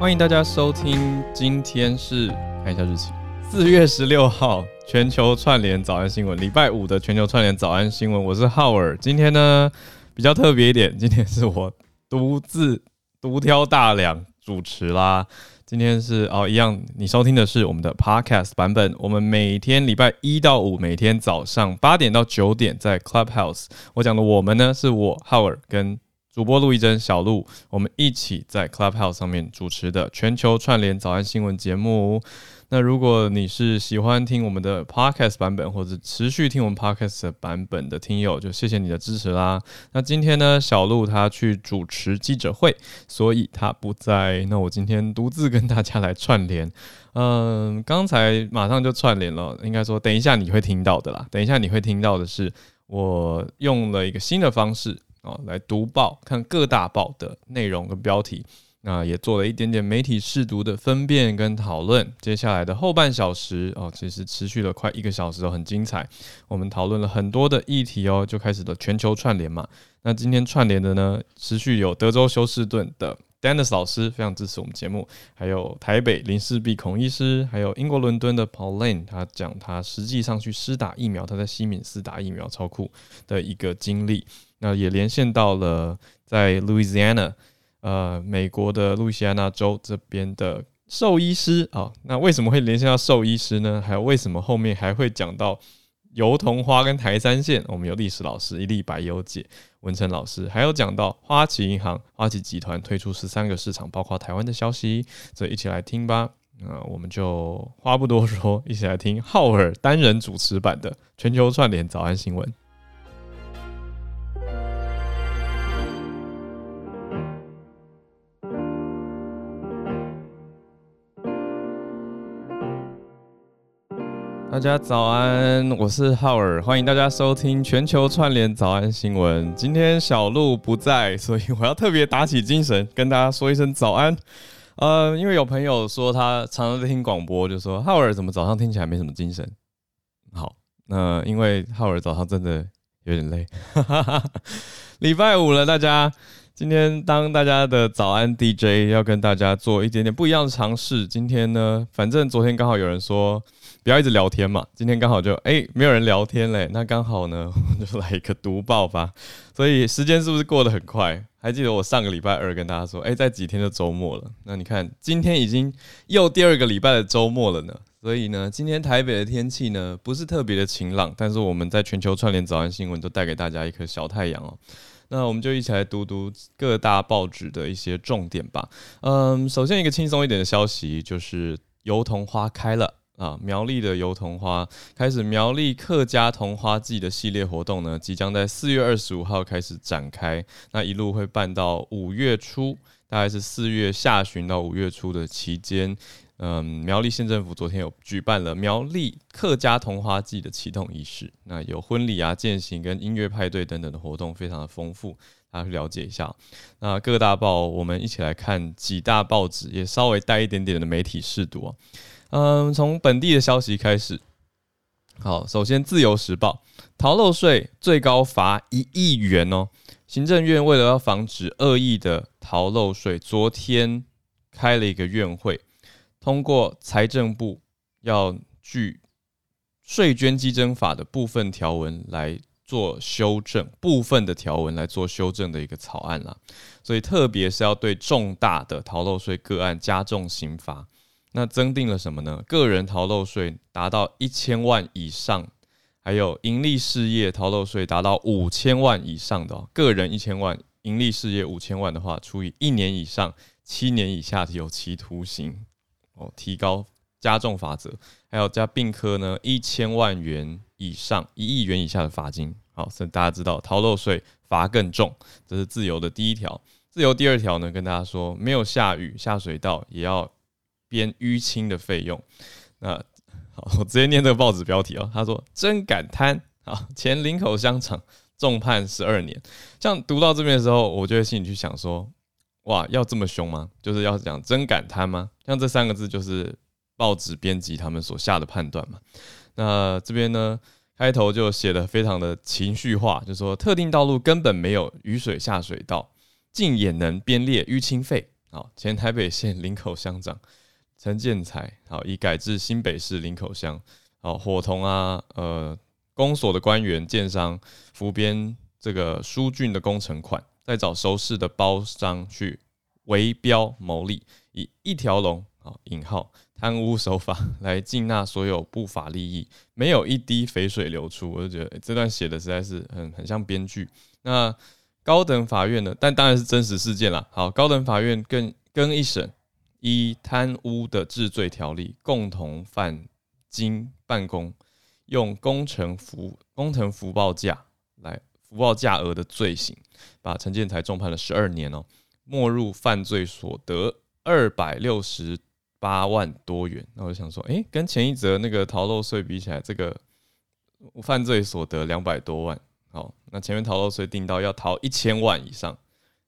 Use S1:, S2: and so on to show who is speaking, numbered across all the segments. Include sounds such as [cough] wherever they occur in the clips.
S1: 欢迎大家收听，今天是看一下日期，四月十六号，全球串联早安新闻，礼拜五的全球串联早安新闻，我是浩尔。今天呢比较特别一点，今天是我独自独挑大梁主持啦。今天是哦，一样，你收听的是我们的 Podcast 版本。我们每天礼拜一到五，每天早上八点到九点在 Clubhouse。我讲的我们呢，是我浩尔跟。主播陆一真、小陆，我们一起在 Clubhouse 上面主持的全球串联早安新闻节目。那如果你是喜欢听我们的 Podcast 版本，或者持续听我们 Podcast 版本的听友，就谢谢你的支持啦。那今天呢，小陆他去主持记者会，所以他不在。那我今天独自跟大家来串联。嗯，刚才马上就串联了，应该说等一下你会听到的啦。等一下你会听到的是，我用了一个新的方式。啊，来读报，看各大报的内容跟标题，那也做了一点点媒体试读的分辨跟讨论。接下来的后半小时哦，其实持续了快一个小时，都很精彩。我们讨论了很多的议题哦，就开始了全球串联嘛。那今天串联的呢，持续有德州休斯顿的 Dennis 老师非常支持我们节目，还有台北林氏璧孔医师，还有英国伦敦的 Pauline，他讲他实际上去施打疫苗，他在西敏寺打疫苗超酷的一个经历。那也连线到了在 Louisiana，呃，美国的路易斯安那州这边的兽医师啊、那为什么会连线到兽医师呢？还有为什么后面还会讲到油桐花跟台三线？我们有历史老师一粒白油姐文成老师，还有讲到花旗银行、花旗集团推出十三个市场，包括台湾的消息，所以一起来听吧。那我们就话不多说，一起来听浩尔单人主持版的全球串联早安新闻。大家早安，我是浩尔，欢迎大家收听全球串联早安新闻。今天小鹿不在，所以我要特别打起精神跟大家说一声早安。呃，因为有朋友说他常常在听广播，就说浩尔怎么早上听起来没什么精神。好，那因为浩尔早上真的有点累，[laughs] 礼拜五了，大家。今天当大家的早安 DJ 要跟大家做一点点不一样的尝试。今天呢，反正昨天刚好有人说不要一直聊天嘛，今天刚好就哎、没有人聊天嘞，那刚好呢我们 [laughs] 就来一个读报吧。所以时间是不是过得很快？还记得我上个礼拜二跟大家说，哎、欸，再几天就周末了。那你看今天已经又第二个礼拜的周末了呢。所以呢，今天台北的天气呢不是特别的晴朗，但是我们在全球串联早安新闻都带给大家一颗小太阳哦。那我们就一起来读读各大报纸的一些重点吧。嗯，首先一个轻松一点的消息就是油桐花开了啊！苗栗的油桐花开始苗栗客家桐花季的系列活动呢，即将在四月二十五号开始展开，那一路会办到五月初，大概是四月下旬到五月初的期间。嗯，苗栗县政府昨天有举办了苗栗客家桐花季的启动仪式，那有婚礼啊、践行跟音乐派对等等的活动，非常的丰富，大家去了解一下。那各大报，我们一起来看几大报纸，也稍微带一点点的媒体试读啊。嗯，从本地的消息开始。好，首先《自由时报》逃漏税最高罚一亿元哦。行政院为了要防止恶意的逃漏税，昨天开了一个院会。通过财政部要据税捐稽征法的部分条文来做修正，部分的条文来做修正的一个草案啦，所以特别是要对重大的逃漏税个案加重刑罚。那增定了什么呢？个人逃漏税达到一千万以上，还有盈利事业逃漏税达到五千万以上的，个人一千万，盈利事业五千万的话，处以一年以上七年以下的有期徒刑。哦，提高加重罚则，还有加并科呢，一千万元以上一亿元以下的罚金。好，所以大家知道逃漏税罚更重，这是自由的第一条。自由第二条呢，跟大家说，没有下雨下水道也要编淤青的费用。那好，我直接念这个报纸标题哦。他说真敢贪啊，前林口香厂重判十二年。像读到这边的时候，我就会心里去想说。哇，要这么凶吗？就是要讲真敢贪吗？像这三个字就是报纸编辑他们所下的判断嘛。那这边呢，开头就写的非常的情绪化，就说特定道路根本没有雨水下水道，竟也能编列淤青费好，前台北县林口乡长陈建材，好，已改制新北市林口乡，好，伙同啊，呃，公所的官员、建商浮编这个疏浚的工程款，再找熟识的包商去围标牟利，以一条龙，好，引号。贪污手法来尽纳所有不法利益，没有一滴肥水流出，我就觉得这段写的实在是很很像编剧。那高等法院呢？但当然是真实事件啦。好，高等法院更更一审，依贪污的治罪条例，共同犯经办公用工程福工程福报价来福报价额的罪行，把陈建才重判了十二年哦，没入犯罪所得二百六十。八万多元，那我就想说，诶、跟前一则那个逃漏税比起来，这个犯罪所得两百多万，好，那前面逃漏税定到要逃一千万以上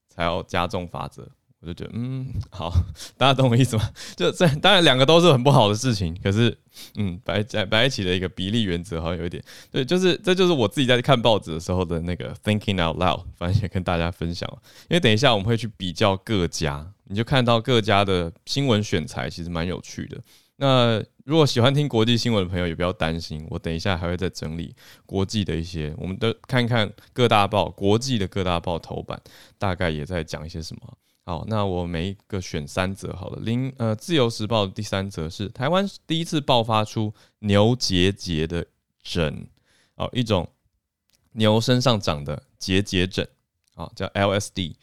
S1: 才要加重罚则，我就觉得，嗯，好，大家懂我意思吗？[laughs] 就这，当然两个都是很不好的事情，可是，嗯，摆在摆一起的一个比例原则好像有一点，对，就是这就是我自己在看报纸的时候的那个 thinking out loud，反正也跟大家分享了，因为等一下我们会去比较各家。你就看到各家的新闻选材，其实蛮有趣的。那如果喜欢听国际新闻的朋友，也不要担心，我等一下还会再整理国际的一些，我们都看看各大报，国际的各大报头版大概也在讲一些什么。好，那我每一个选三则好了。零呃，《自由时报》的第三则是台湾第一次爆发出牛结节的疹，哦，一种牛身上长的结节疹，啊，叫 LSD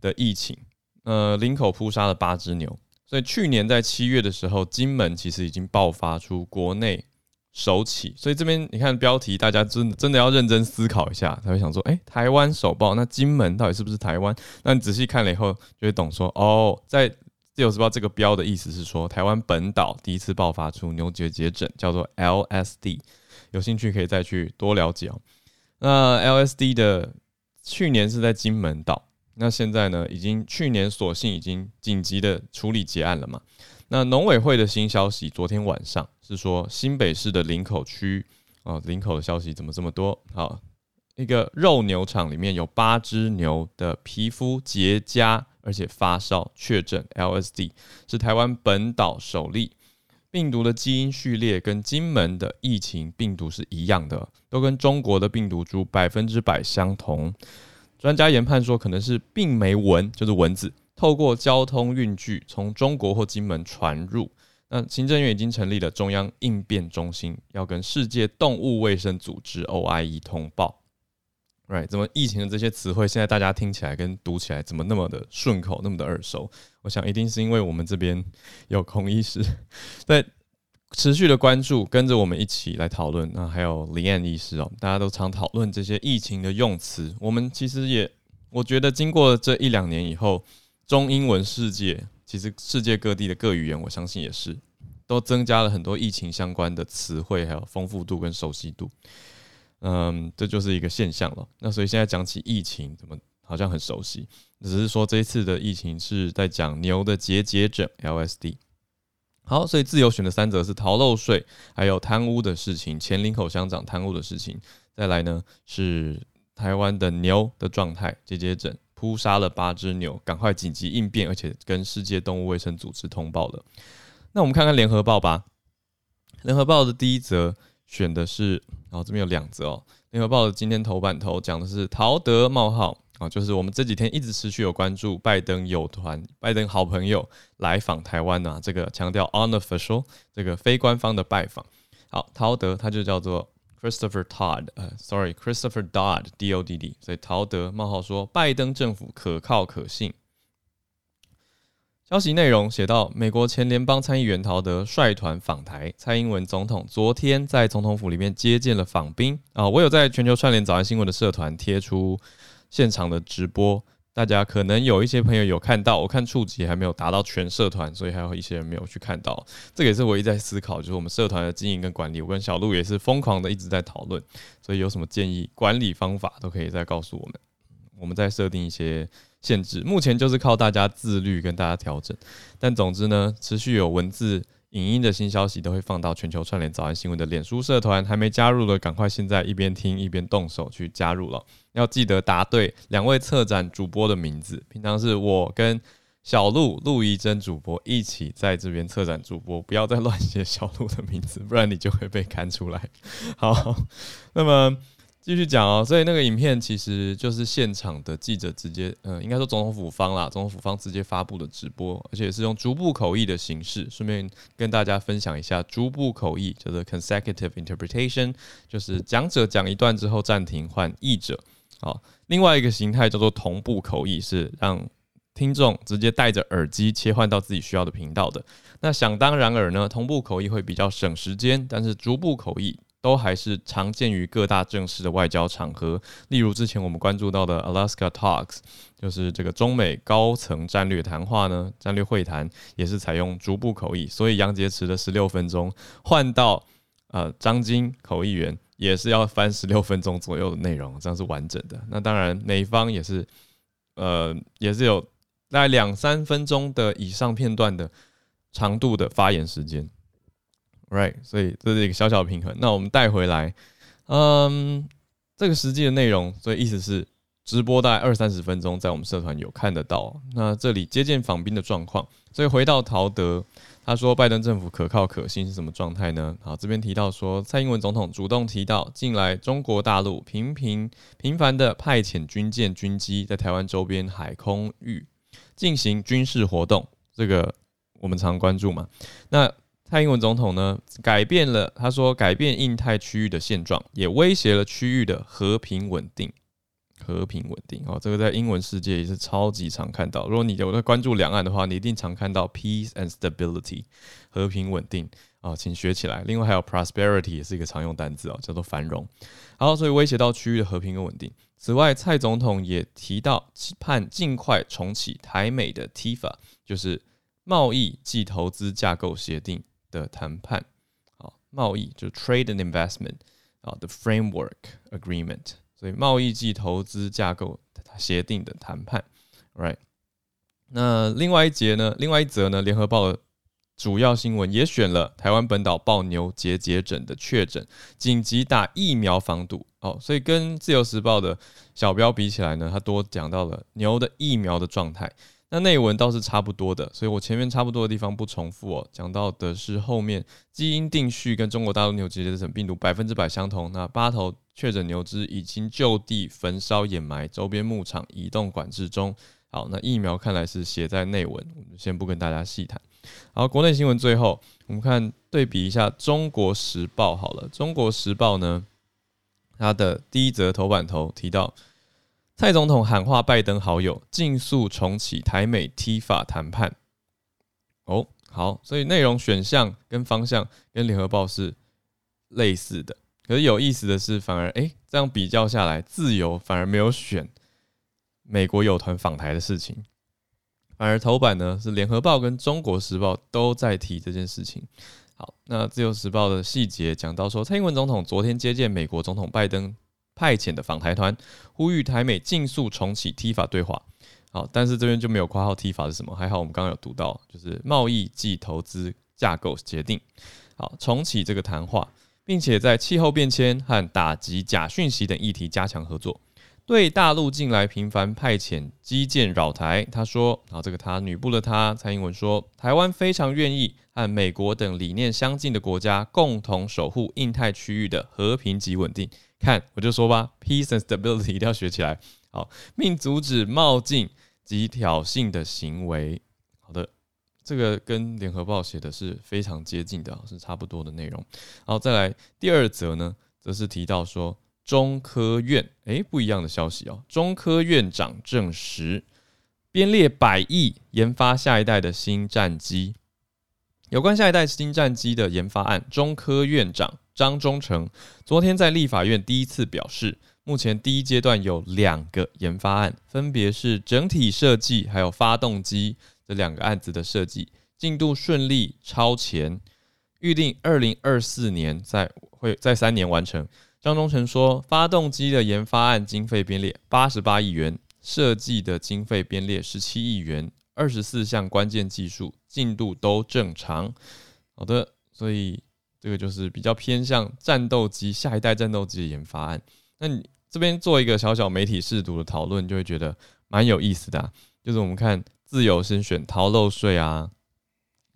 S1: 的疫情。呃，林口扑杀了八只牛，所以去年在七月的时候，金门其实已经爆发出国内首起。所以这边你看标题，大家真的真的要认真思考一下，才会想说，哎、台湾首报，那金门到底是不是台湾？那你仔细看了以后，就会懂说，哦，在自由时报这个标的意思是说，台湾本岛第一次爆发出牛结节疹，叫做 LSD。有兴趣可以再去多了解哦。那 LSD 的去年是在金门岛。那现在呢，已经去年索性已经紧急的处理结案了嘛。那农委会的新消息，昨天晚上是说新北市的林口区哦，林口的消息怎么这么多？好，一个肉牛场里面有八只牛的皮肤结痂，而且发烧，确诊 LSD，是台湾本岛首例。病毒的基因序列跟金门的疫情病毒是一样的，都跟中国的病毒株百分之百相同。专家研判说，可能是病媒蚊，就是蚊子，透过交通运具从中国或金门传入。那行政院已经成立了中央应变中心，要跟世界动物卫生组织 OIE 通报。Right？怎么疫情的这些词汇，现在大家听起来跟读起来怎么那么的顺口，那么的耳熟？我想一定是因为我们这边有孔医师 [laughs] 在。持续的关注，跟着我们一起来讨论。那还有李安医师哦，大家都常讨论这些疫情的用词。我们其实也，我觉得经过这一两年以后，中英文世界，其实世界各地的各语言，我相信也是都增加了很多疫情相关的词汇，还有丰富度跟熟悉度。嗯，这就是一个现象了。那所以现在讲起疫情，怎么好像很熟悉？只是说这一次的疫情是在讲牛的结节疹 （LSD）。好，所以自由选的三则是逃漏税，还有贪污的事情，前林口乡长贪污的事情。再来呢是台湾的牛的状态，结节疹扑杀了八只牛，赶快紧急应变，而且跟世界动物卫生组织通报了。那我们看看联合报吧。联合报的第一则选的是，哦，这边有两则哦。联合报的今天头版头讲的是陶德冒号。啊，就是我们这几天一直持续有关注拜登友团、拜登好朋友来访台湾啊，这个强调 unofficial 这个非官方的拜访。好，陶德他就叫做 Christopher Todd，呃，sorry Christopher Dodd D O D D，所以陶德冒号说拜登政府可靠可信。消息内容写到，美国前联邦参议员陶德率团访台，蔡英文总统昨天在总统府里面接见了访宾啊，我有在全球串联早安新闻的社团贴出。现场的直播，大家可能有一些朋友有看到，我看触及还没有达到全社团，所以还有一些人没有去看到。这也是我一直在思考，就是我们社团的经营跟管理，我跟小鹿也是疯狂的一直在讨论。所以有什么建议管理方法，都可以再告诉我们，我们再设定一些限制。目前就是靠大家自律跟大家调整，但总之呢，持续有文字。影音的新消息都会放到全球串联早安新闻的脸书社团，还没加入的赶快现在一边听一边动手去加入了。要记得答对两位策展主播的名字，平常是我跟小鹿陆怡珍主播一起在这边策展主播，不要再乱写小鹿的名字，不然你就会被看出来。好，那么继续讲哦。所以那个影片其实就是现场的记者直接，呃，应该说总统府方啦，总统府方直接发布的直播，而且是用逐步口译的形式。顺便跟大家分享一下，逐步口译叫做 consecutive interpretation，就是讲者讲一段之后暂停换译者。好，另外一个形态叫做同步口译，是让听众直接戴着耳机切换到自己需要的频道的。那想当然尔呢，同步口译会比较省时间，但是逐步口译都还是常见于各大正式的外交场合。例如之前我们关注到的 Alaska Talks，就是这个中美高层战略谈话呢，战略会谈也是采用逐步口译。所以杨洁篪的十六分钟换到呃张晶口译员也是要翻十六分钟左右的内容，这样是完整的。那当然美方也是呃也是有。大概两三分钟的以上片段的长度的发言时间，right，所以这是一个小小的平衡。那我们带回来，嗯，这个实际的内容，所以意思是直播大概二三十分钟，在我们社团有看得到。那这里接见访宾的状况，所以回到陶德，他说拜登政府可靠可信是什么状态呢？好，这边提到说蔡英文总统主动提到，近来中国大陆频频频繁的派遣军舰、军机在台湾周边海空域。进行军事活动，这个我们常关注嘛。那蔡英文总统呢，改变了，他说改变印太区域的现状，也威胁了区域的和平稳定。和平稳定哦，这个在英文世界也是超级常看到。如果你有在关注两岸的话，你一定常看到 peace and stability，和平稳定哦，请学起来。另外还有 prosperity 也是一个常用单字哦，叫做繁荣。好，所以威胁到区域的和平跟稳定。此外，蔡总统也提到，期盼尽快重启台美的 TIFA，就是贸易暨投资架构协定的谈判。好，贸易就 Trade and Investment 啊，the Framework Agreement，所以贸易暨投资架构协定的谈判。Right，那另外一节呢，另外一则呢，联合报。主要新闻也选了台湾本岛爆牛结节疹的确诊，紧急打疫苗防堵哦。所以跟自由时报的小标比起来呢，它多讲到了牛的疫苗的状态。那内文倒是差不多的，所以我前面差不多的地方不重复哦。讲到的是后面基因定序跟中国大陆牛结节疹病毒百分之百相同。那八头确诊牛只已经就地焚烧掩埋，周边牧场移动管制中。好，那疫苗看来是写在内文，我们先不跟大家细谈。好，国内新闻最后我们看对比一下《中国时报》好了，《中国时报》呢，它的第一则头版头提到，蔡总统喊话拜登好友，尽速重启台美 T 法谈判。哦，好，所以内容选项跟方向跟《联合报》是类似的，可是有意思的是，反而哎、欸，这样比较下来，自由反而没有选。美国友团访台的事情，反而头版呢是联合报跟中国时报都在提这件事情。好，那自由时报的细节讲到说，蔡英文总统昨天接见美国总统拜登派遣的访台团，呼吁台美尽速重启 T 法对话。好，但是这边就没有括号 T 法是什么？还好我们刚刚有读到，就是贸易暨投资架构协定。好，重启这个谈话，并且在气候变迁和打击假讯息等议题加强合作。对大陆近来频繁派遣基建扰台，他说：“然后，这个他女部的他，蔡英文说，台湾非常愿意和美国等理念相近的国家共同守护印太区域的和平及稳定。看，我就说吧，peace and stability 一定要学起来。好，并阻止冒进及挑衅的行为。好的，这个跟联合报写的是非常接近的，是差不多的内容。好，再来第二则呢，则是提到说。”中科院，诶，不一样的消息哦。中科院长证实，编列百亿研发下一代的新战机。有关下一代新战机的研发案，中科院长张忠诚昨天在立法院第一次表示，目前第一阶段有两个研发案，分别是整体设计还有发动机这两个案子的设计进度顺利超前，预定二零二四年在会在三年完成。张忠诚说，发动机的研发案经费编列八十八亿元，设计的经费编列十七亿元，二十四项关键技术进度都正常。好的，所以这个就是比较偏向战斗机下一代战斗机的研发案。那你这边做一个小小媒体试读的讨论，就会觉得蛮有意思的啊。就是我们看自由先选逃漏税啊，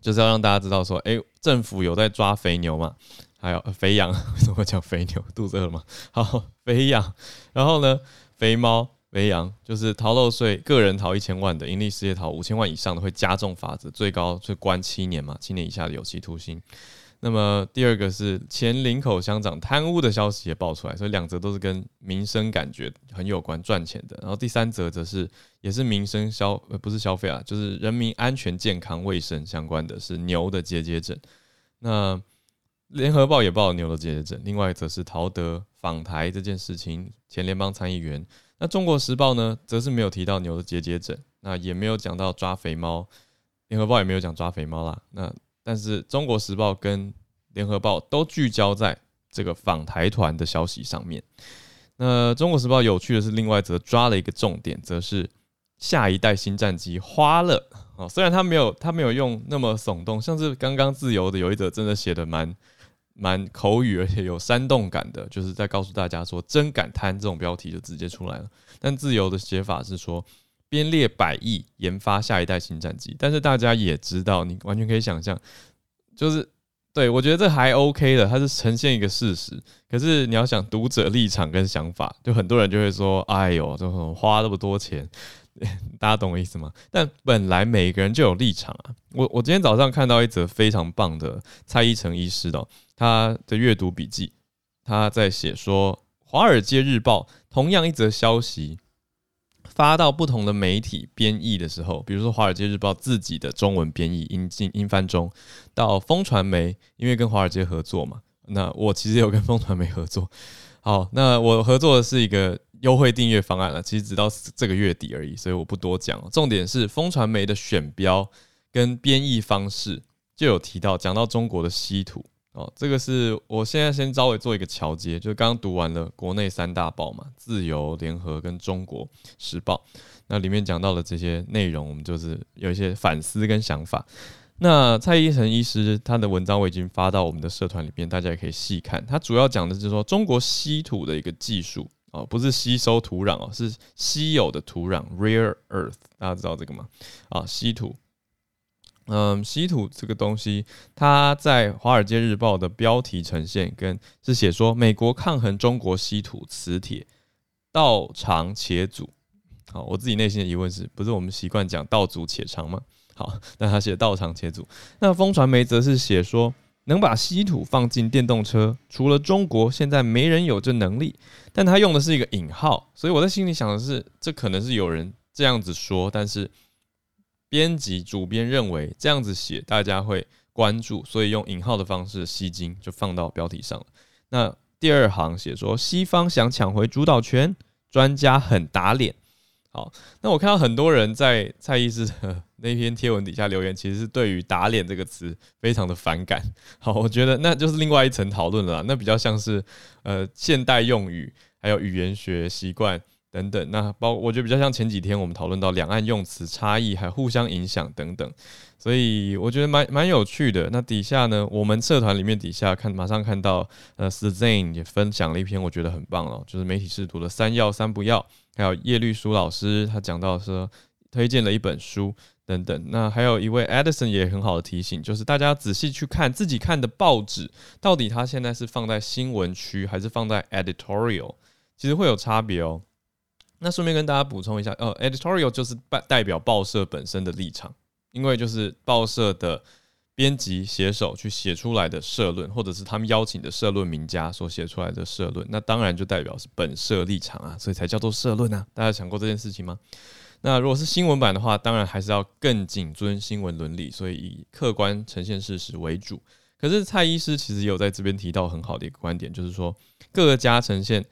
S1: 就是要让大家知道说，哎、政府有在抓肥牛嘛，还有肥羊，[laughs] 为什么会讲肥牛？肚子饿了吗？好，肥羊，然后呢，肥猫。肥羊就是逃漏税，个人逃一千万的，盈利事业逃五千万以上的会加重罚则，最高是关七年嘛，七年以下的有期徒刑。那么第二个是前林口乡长贪污的消息也爆出来，所以两则都是跟民生感觉很有关，赚钱的。然后第三则则是也是民生消呃不是消费啊，就是人民安全健康卫生相关的是牛的结节症。那联合报也报牛的结节症，另外则是陶德访台这件事情，前联邦参议员。那中国时报呢，则是没有提到牛的结节症，那也没有讲到抓肥猫，联合报也没有讲抓肥猫啦。那但是中国时报跟联合报都聚焦在这个访台团的消息上面。那中国时报有趣的是，另外则抓了一个重点，则是下一代新战机花了哦。虽然他没有他没有用那么耸动，像是刚刚自由的有一则真的写的蛮。蛮口语，而且有煽动感的，就是在告诉大家说“真敢贪”这种标题就直接出来了。但自由的写法是说，编列百亿研发下一代新战机。但是大家也知道，你完全可以想象，就是对我觉得这还 OK 的，它是呈现一个事实。可是你要想读者立场跟想法，就很多人就会说：“哎呦，这种花那么多钱。[laughs] ”大家懂我意思吗？但本来每个人就有立场啊。我我今天早上看到一则非常棒的蔡依晨医师的他的阅读笔记，他在写说，《华尔街日报》同样一则消息发到不同的媒体编译的时候，比如说《华尔街日报》自己的中文编译英进英翻中，到风传媒，因为跟华尔街合作嘛，那我其实有跟风传媒合作。好，那我合作的是一个。优惠订阅方案了，其实直到这个月底而已，所以我不多讲。重点是风传媒的选标跟编译方式就有提到，讲到中国的稀土哦，这个是我现在先稍微做一个桥接，就刚刚读完了国内三大报嘛，自由联合跟中国时报，那里面讲到的这些内容，我们就是有一些反思跟想法。那蔡依晨医师他的文章我已经发到我们的社团里面，大家也可以细看。他主要讲的是说中国稀土的一个技术。哦，不是吸收土壤哦，是稀有的土壤 （rare earth）。大家知道这个吗？啊，稀土。嗯，稀土这个东西，它在《华尔街日报》的标题呈现，跟是写说美国抗衡中国稀土磁铁，道长且阻。好，我自己内心的疑问是不是我们习惯讲道阻且长吗？好，[laughs] 那他写道长且阻。那风传媒则是写说。能把稀土放进电动车，除了中国，现在没人有这能力。但他用的是一个引号，所以我在心里想的是，这可能是有人这样子说，但是编辑主编认为这样子写大家会关注，所以用引号的方式吸睛，就放到标题上了。那第二行写说，西方想抢回主导权，专家很打脸。好，那我看到很多人在蔡医师的那篇贴文底下留言，其实是对于“打脸”这个词非常的反感。[laughs] 好，我觉得那就是另外一层讨论了，那比较像是呃现代用语，还有语言学习惯等等。那包我觉得比较像前几天我们讨论到两岸用词差异，还互相影响等等。所以我觉得蛮蛮有趣的。那底下呢，我们社团里面底下看，马上看到呃 s z a n e 也分享了一篇，我觉得很棒哦，就是媒体试图的三要三不要。还有叶绿书老师，他讲到说推荐了一本书等等。那还有一位 Edison 也很好的提醒，就是大家仔细去看自己看的报纸，到底它现在是放在新闻区还是放在 editorial，其实会有差别哦。那顺便跟大家补充一下，哦，editorial 就是代代表报社本身的立场，因为就是报社的。编辑写手去写出来的社论，或者是他们邀请的社论名家所写出来的社论，那当然就代表是本社立场啊，所以才叫做社论啊。大家想过这件事情吗？那如果是新闻版的话，当然还是要更谨遵新闻伦理，所以以客观呈现事实为主。可是蔡医师其实有在这边提到很好的一个观点，就是说各家呈现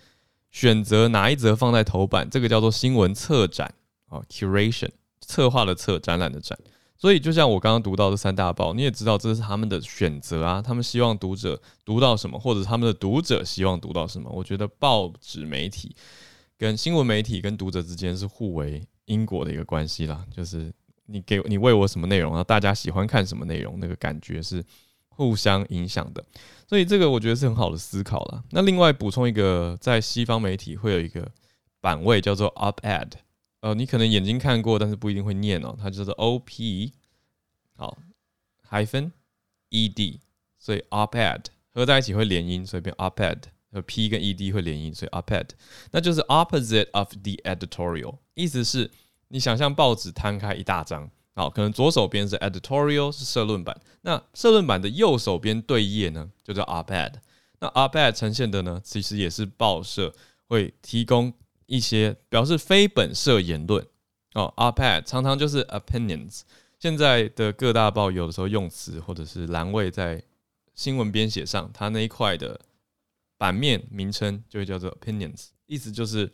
S1: 选择哪一则放在头版，这个叫做新闻策展啊，curation 策划的策，展览的展。所以，就像我刚刚读到的三大报，你也知道这是他们的选择啊。他们希望读者读到什么，或者他们的读者希望读到什么。我觉得报纸媒体跟新闻媒体跟读者之间是互为因果的一个关系啦。就是你给你喂我什么内容，然后大家喜欢看什么内容，那个感觉是互相影响的。所以这个我觉得是很好的思考啦。那另外补充一个，在西方媒体会有一个版位叫做 op-ed。呃，你可能眼睛看过，但是不一定会念哦。它就是 O P 好 hyphen E D，所以 op-ed 合在一起会连音，所以变 op-ed。和 P 跟 E D 会连音，所以 op-ed 那就是 opposite of the editorial，意思是你想象报纸摊开一大张，好，可能左手边是 editorial 是社论版，那社论版的右手边对页呢，就叫 op-ed。那 op-ed 呈现的呢，其实也是报社会提供一些表示非本社言论哦。op-ed 常常就是 opinions。现在的各大报有的时候用词或者是栏位在新闻编写上，它那一块的。版面名称就会叫做 opinions，意思就是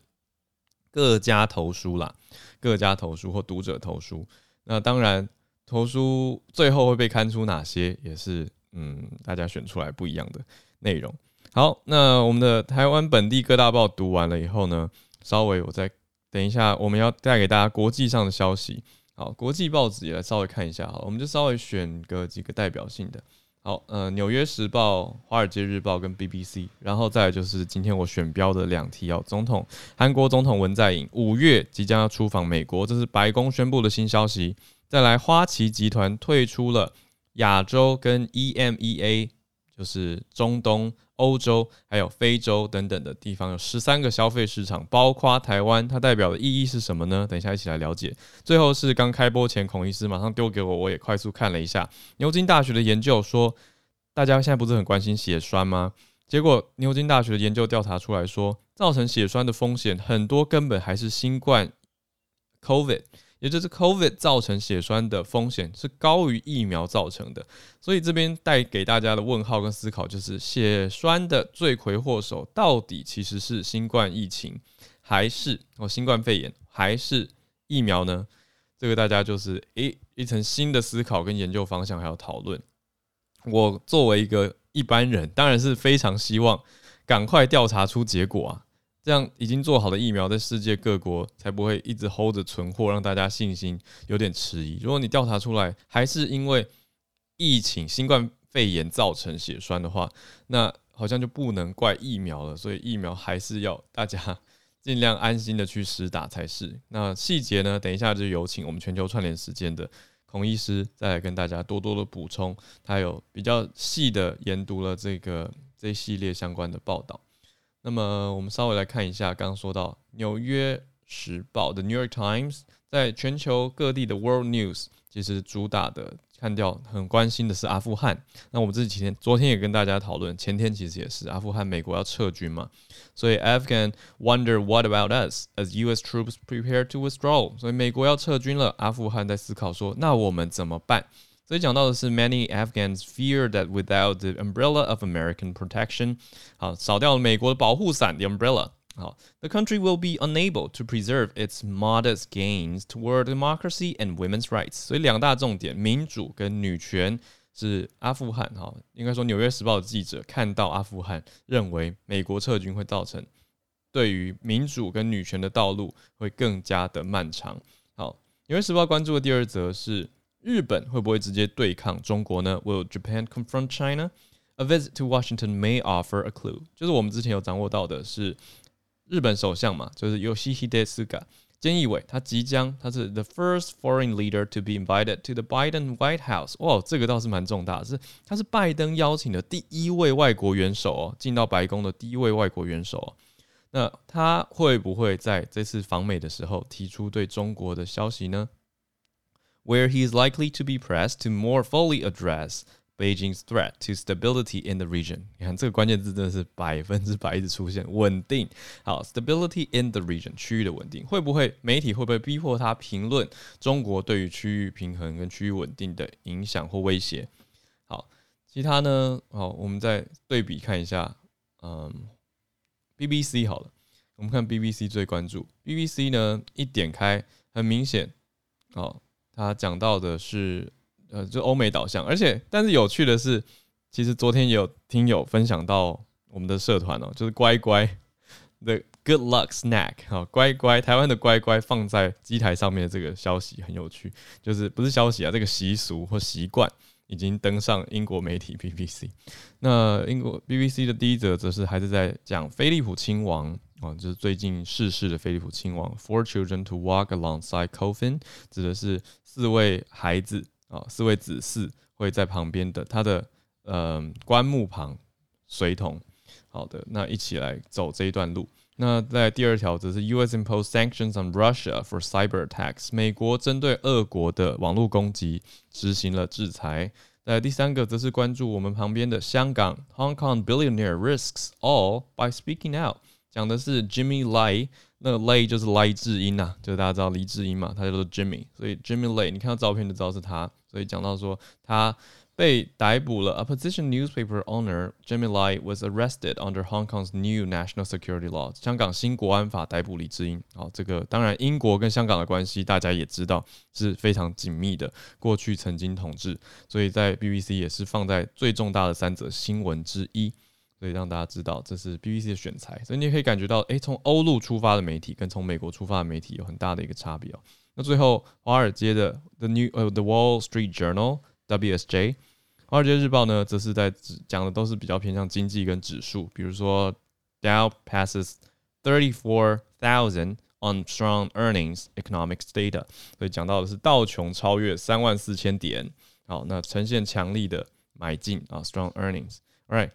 S1: 各家投书啦，各家投书或读者投书。那当然，投书最后会被刊出哪些，也是嗯，大家选出来不一样的内容。好，那我们的台湾本地各大报读完了以后呢，稍微我再等一下，我们要带给大家国际上的消息。好，国际报纸也来稍微看一下。好，我们就稍微选个几个代表性的。好，呃，《纽约时报》、《华尔街日报》跟 BBC，然后再来就是今天我选标的两题哦。总统，韩国总统文在寅五月即将要出访美国，这是白宫宣布的新消息。再来，花旗集团退出了亚洲跟 EMEA，就是中东。欧洲还有非洲等等的地方有十三个消费市场，包括台湾，它代表的意义是什么呢？等一下一起来了解。最后是刚开播前，孔医师马上丢给我，我也快速看了一下牛津大学的研究，说大家现在不是很关心血栓吗？结果牛津大学的研究调查出来说，造成血栓的风险很多，根本还是新冠 COVID。也就是 COVID 造成血栓的风险是高于疫苗造成的，所以这边带给大家的问号跟思考就是血栓的罪魁祸首到底其实是新冠疫情，还是哦新冠肺炎，还是疫苗呢？这个大家就是诶一层新的思考跟研究方向还有讨论。我作为一个一般人，当然是非常希望赶快调查出结果啊。这样已经做好的疫苗，在世界各国才不会一直 hold 着存货，让大家信心有点迟疑。如果你调查出来还是因为疫情、新冠肺炎造成血栓的话，那好像就不能怪疫苗了。所以疫苗还是要大家尽量安心的去实打才是。那细节呢？等一下就有请我们全球串联时间的孔医师再来跟大家多多的补充。他有比较细的研读了这个这一系列相关的报道。那么我们稍微来看一下，刚刚说到《纽约时报》的《New York Times》在全球各地的 World News，其实主打的看掉很关心的是阿富汗。那我们这几天昨天也跟大家讨论，前天其实也是阿富汗，美国要撤军嘛，所以 Afghan wonder what about us as U.S. troops prepare to withdraw。所以美国要撤军了，阿富汗在思考说，那我们怎么办？所以讲到的是，many Afghans fear that without the umbrella of American protection，好，少掉了美国的保护伞，the umbrella，好，the country will be unable to preserve its modest gains toward democracy and women's rights。所以两大重点，民主跟女权是阿富汗，哈，应该说《纽约时报》的记者看到阿富汗，认为美国撤军会造成对于民主跟女权的道路会更加的漫长。好，《纽约时报》关注的第二则是。 日本会不会直接对抗中国呢？Will Japan confront China? A visit to Washington may offer a clue。就是我们之前有掌握到的是日本首相嘛，就是 Yoshihide Suga 菅义伟，他即将他是 the first foreign leader to be invited to the Biden White House。哇，这个倒是蛮重大的，是他是拜登邀请的第一位外国元首哦，进到白宫的第一位外国元首哦。那他会不会在这次访美的时候提出对中国的消息呢？Where he is likely to be pressed to more fully address Beijing's threat to stability in the region。你看这个关键字真的是百分之百一直出现，稳定。好，stability in the region，区域的稳定，会不会媒体会不会逼迫他评论中国对于区域平衡跟区域稳定的影响或威胁？好，其他呢？好，我们再对比看一下。嗯，BBC 好了，我们看 BBC 最关注。BBC 呢，一点开，很明显，哦。他讲到的是，呃，就欧美导向，而且，但是有趣的是，其实昨天也有听友分享到我们的社团哦，就是乖乖的 Good Luck Snack 哈，乖乖，台湾的乖乖放在机台上面的这个消息很有趣，就是不是消息啊，这个习俗或习惯已经登上英国媒体 BBC。那英国 BBC 的第一则则是还是在讲菲利普亲王啊，就是最近逝世的菲利普亲王。Four children to walk alongside coffin，指的是四位孩子啊，四位子嗣会在旁边的他的呃棺木旁随同。好的，那一起来走这一段路。那在第二条则是 U.S. impose sanctions on Russia for cyber attacks，美国针对俄国的网络攻击执行了制裁。在第三个则是关注我们旁边的香港，Hong Kong billionaire risks all by speaking out， 讲的是 Jimmy Lai，那个 Lai 就是赖智英呐，就是大家知道黎智英嘛，他叫做 Jimmy，所以 Jimmy Lai，你看到照片就知道是他，所以讲到说他。被逮捕了。A opposition newspaper owner Jimmy Lai was arrested under Hong Kong's new national security law。香港新国安法逮捕黎智英。好，这个当然英国跟香港的关系大家也知道是非常紧密的，过去曾经统治，所以在 BBC 也是放在最重大的三则新闻之一。所以让大家知道这是 BBC 的选材。所以你也可以感觉到，诶，从欧陆出发的媒体跟从美国出发的媒体有很大的一个差别哦。那最后，华尔街的 The New 呃 The Wall Street Journal WSJ。华尔街日报呢，则是在讲的都是比较偏向经济跟指数，比如说 Dow passes thirty four thousand on strong earnings economics data，所以讲到的是道琼超越三万四千点，好，那呈现强力的买进啊，strong earnings，all right，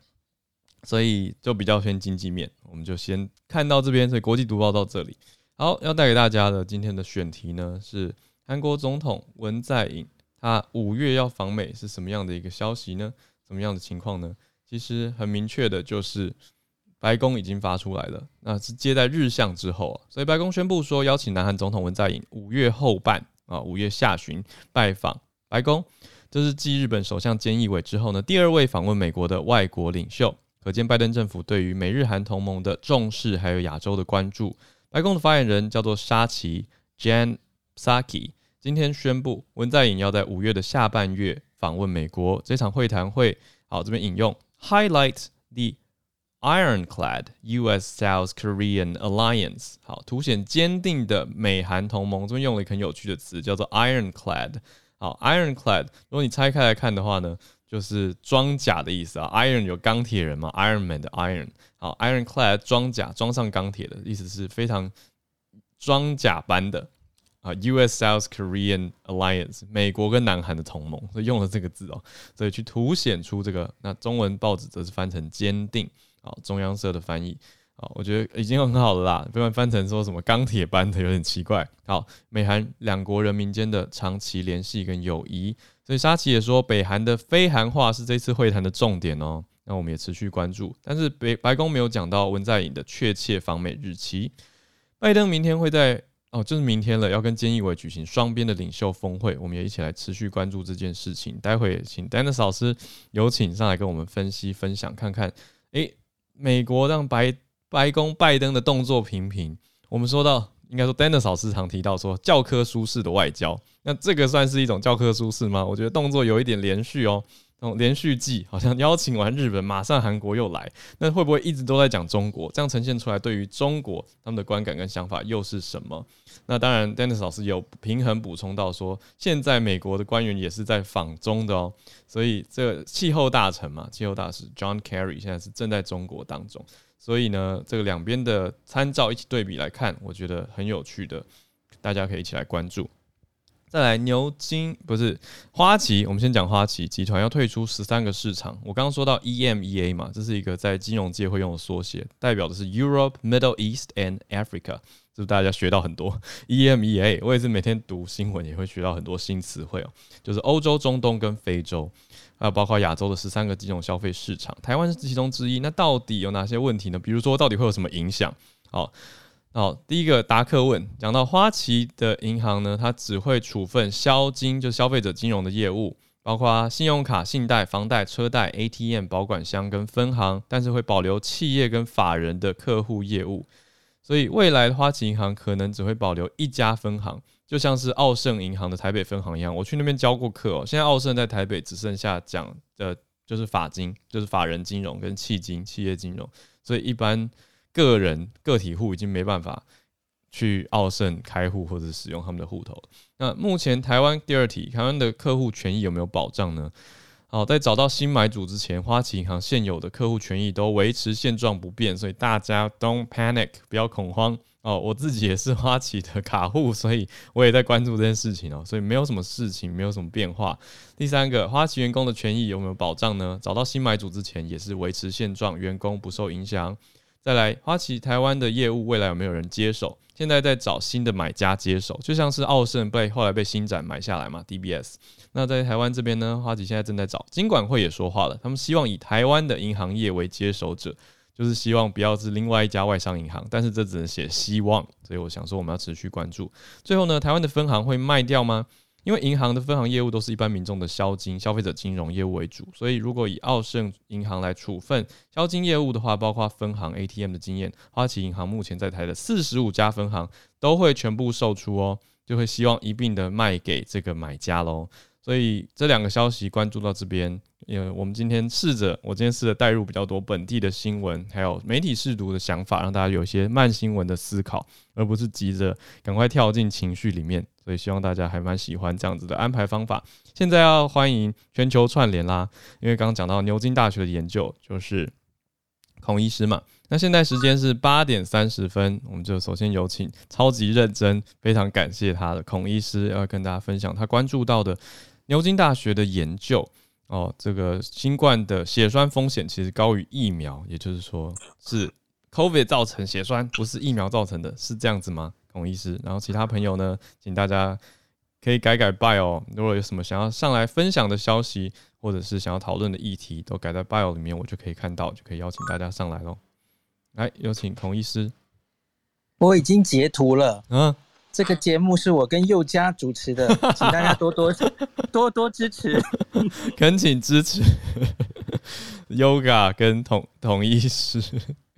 S1: 所以就比较偏经济面，我们就先看到这边，所以国际读报到这里，好，要带给大家的今天的选题呢是韩国总统文在寅。他五月要访美是什么样的一个消息呢？什么样的情况呢？其实很明确的，就是白宫已经发出来了，那是接待日相之后啊，所以白宫宣布说邀请南韩总统文在寅五月后半啊，五月下旬拜访白宫，这是继日本首相菅义伟之后呢，第二位访问美国的外国领袖，可见拜登政府对于美日韩同盟的重视，还有亚洲的关注。白宫的发言人叫做沙奇 Jan Saki，。今天宣布，文在寅要在五月的下半月访问美国。这场会谈会，好，这边引用，highlight the ironclad U.S.-South Korean alliance，好，凸显坚定的美韩同盟。这边用了一个很有趣的词，叫做 ironclad。好，ironclad，如果你拆开来看的话呢，就是装甲的意思啊。Iron 有钢铁人嘛，Iron Man 的 Iron。好，ironclad 装甲，装上钢铁的意思是非常装甲般的。啊，U.S. South Korean Alliance，美国跟南韩的同盟，所以用了这个字哦，所以去凸显出这个。那中文报纸则是翻成坚定，啊，中央社的翻译，啊，我觉得已经很好了啦，不然翻成说什么钢铁般的有点奇怪。好，美韩两国人民间的长期联系跟友谊，所以沙奇也说，北韩的非韩化是这次会谈的重点哦。那我们也持续关注，但是北白宫没有讲到文在寅的确切访美日期。拜登明天会在。哦，就是明天了，要跟菅义伟举行双边的领袖峰会，我们也一起来持续关注这件事情。待会请 Dennis 老师有请上来跟我们分析分享，看看，诶，美国让白白宫拜登的动作频频。我们说到，应该说 Dennis 老师常提到说教科书式的外交，那这个算是一种教科书式吗？我觉得动作有一点连续哦。连续剧好像邀请完日本，马上韩国又来，那会不会一直都在讲中国？这样呈现出来，对于中国他们的观感跟想法又是什么？那当然，Dennis 老师有平衡补充到说，现在美国的官员也是在访中的哦，所以这个气候大臣嘛，气候大使 John Kerry 现在是正在中国当中，所以呢，这个两边的参照一起对比来看，我觉得很有趣的，大家可以一起来关注。再来牛津不是花旗，我们先讲花旗集团要退出十三个市场。我刚刚说到 EMEA 嘛，这是一个在金融界会用的缩写，代表的是 Europe, Middle East and Africa，是不是大家学到很多 EMEA？我也是每天读新闻也会学到很多新词汇哦，就是欧洲、中东跟非洲，还有包括亚洲的十三个金融消费市场，台湾是其中之一。那到底有哪些问题呢？比如说，到底会有什么影响？好。好，第一个达克问讲到花旗的银行呢，它只会处分消金，就消费者金融的业务，包括信用卡、信贷、房贷、车贷、ATM、保管箱跟分行，但是会保留企业跟法人的客户业务。所以未来的花旗银行可能只会保留一家分行，就像是澳盛银行的台北分行一样。我去那边教过课哦，现在澳盛在台北只剩下讲的，就是法金，就是法人金融跟企金、企业金融，所以一般。个人个体户已经没办法去澳盛开户或者使用他们的户头。那目前台湾第二题，台湾的客户权益有没有保障呢？好，在找到新买主之前，花旗银行现有的客户权益都维持现状不变，所以大家 don't panic，不要恐慌哦。我自己也是花旗的卡户，所以我也在关注这件事情哦。所以没有什么事情，没有什么变化。第三个，花旗员工的权益有没有保障呢？找到新买主之前也是维持现状，员工不受影响。再来，花旗台湾的业务未来有没有人接手？现在在找新的买家接手，就像是奥盛被后来被新展买下来嘛，DBS。那在台湾这边呢，花旗现在正在找，金管会也说话了，他们希望以台湾的银行业为接手者，就是希望不要是另外一家外商银行，但是这只能写希望，所以我想说我们要持续关注。最后呢，台湾的分行会卖掉吗？因为银行的分行业务都是一般民众的消金、消费者金融业务为主，所以如果以奥盛银行来处分消金业务的话，包括分行 ATM 的经验，花旗银行目前在台的四十五家分行都会全部售出哦，就会希望一并的卖给这个买家喽。所以这两个消息关注到这边，因为我们今天试着，我今天试着带入比较多本地的新闻，还有媒体试读的想法，让大家有一些慢新闻的思考，而不是急着赶快跳进情绪里面。所以希望大家还蛮喜欢这样子的安排方法。现在要欢迎全球串联啦，因为刚刚讲到牛津大学的研究，就是孔医师嘛。那现在时间是八点三十分，我们就首先有请超级认真，非常感谢他的孔医师，要跟大家分享他关注到的。牛津大学的研究哦，这个新冠的血栓风险其实高于疫苗，也就是说是 COVID 造成血栓，不是疫苗造成的，是这样子吗？孔医师，然后其他朋友呢，请大家可以改改 bio 哦。如果有什么想要上来分享的消息，或者是想要讨论的议题，都改在 bio 里面，我就可以看到，就可以邀请大家上来喽。来，有请孔医师。
S2: 我已经截图了。嗯。这个节目是我跟佑嘉主持的，请大家多多 [laughs] 多多支持，[laughs]
S1: 恳请支持。Yoga 跟统统医师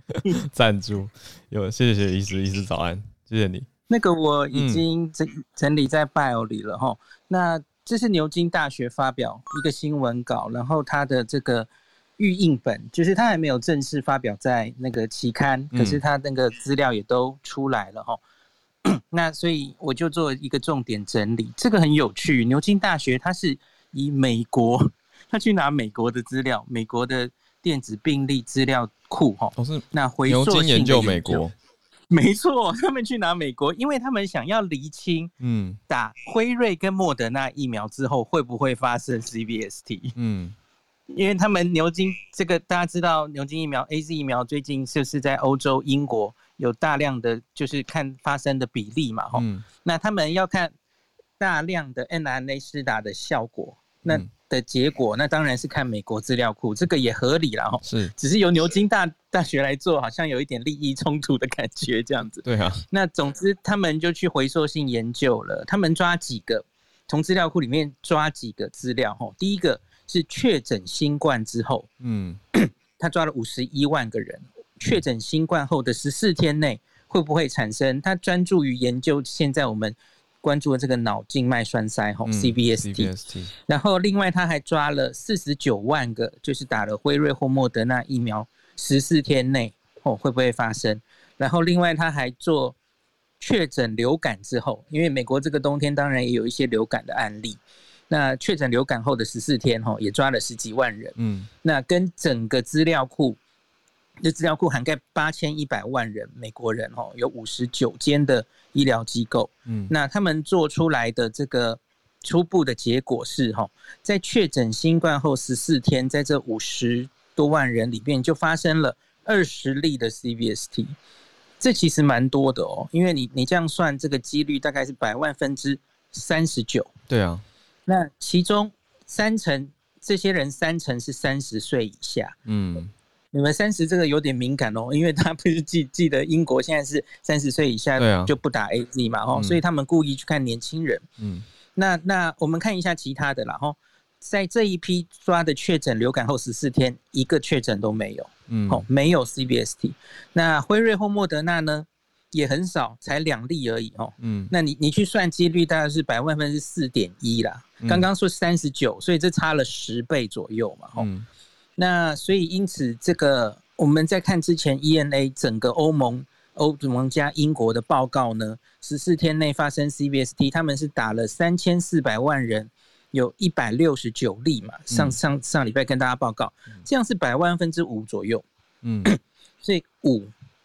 S1: [laughs] 赞助，有谢谢医师，医师早安，谢谢你。
S2: 那个我已经整整理在 bio 里了哈。那这是牛津大学发表一个新闻稿，然后它的这个预印本，就是它还没有正式发表在那个期刊，可是它那个资料也都出来了哈。那所以我就做一个重点整理，这个很有趣。牛津大学它是以美国，他去拿美国的资料，美国的电子病历资料库哈。都是那回溯性研究美国，没错，他们去拿美国，因为他们想要厘清，嗯，打辉瑞跟莫德纳疫苗之后会不会发生 CVST，嗯，因为他们牛津这个大家知道，牛津疫苗 AZ 疫苗最近就是在欧洲英国。有大量的就是看发生的比例嘛，哈、嗯，那他们要看大量的 mRNA 施打的效果，那的结果，那当然是看美国资料库，这个也合理了，哈，是，只是由牛津大大学来做，好像有一点利益冲突的感觉，这样子。对啊。那总之，他们就去回溯性研究了，他们抓几个，从资料库里面抓几个资料，哈，第一个是确诊新冠之后，嗯，他抓了五十一万个人。确诊新冠后的十四天内会不会产生？他专注于研究现在我们关注的这个脑静脉栓塞吼 （CBST），。然后另外他还抓了四十九万个，就是打了辉瑞或莫德纳疫苗十四天内哦会不会发生？然后另外他还做确诊流感之后，因为美国这个冬天当然也有一些流感的案例。那确诊流感后的十四天吼也抓了十几万人。嗯，那跟整个资料库。这资料库涵盖八千一百万人，美国人哦，有五十九间的医疗机构。嗯，那他们做出来的这个初步的结果是哈，在确诊新冠后十四天，在这五十多万人里面就发生了二十例的 CVST，这其实蛮多的哦，因为你你这样算，这个几率大概是百万分之三十九。对啊，那其中三成这些人三成是三十岁以下。嗯。你们三十这个有点敏感哦，因为他不是记记得英国现在是三十岁以下就不打 AZ 嘛，哦，所以他们故意去看年轻人。嗯，那那我们看一下其他的啦，哈，在这一批抓的确诊流感后十四天，一个确诊都没有，嗯，哦，没有 CBST。那辉瑞或莫德纳呢，也很少，才两例而已，哦，嗯，那你你去算几率，大概是百万分之四点一啦。刚刚说三十九，所以这差了十倍左右嘛，哦。那所以因此，这个我们在看之前 ENA 整个欧盟、欧盟加英国的报告呢，十四天内发生 CVST，他们是打了三千四百万人，有一百六十九例嘛，上上上礼拜跟大家报告，这样是百万分之五左右，嗯，[clears throat] 所以五，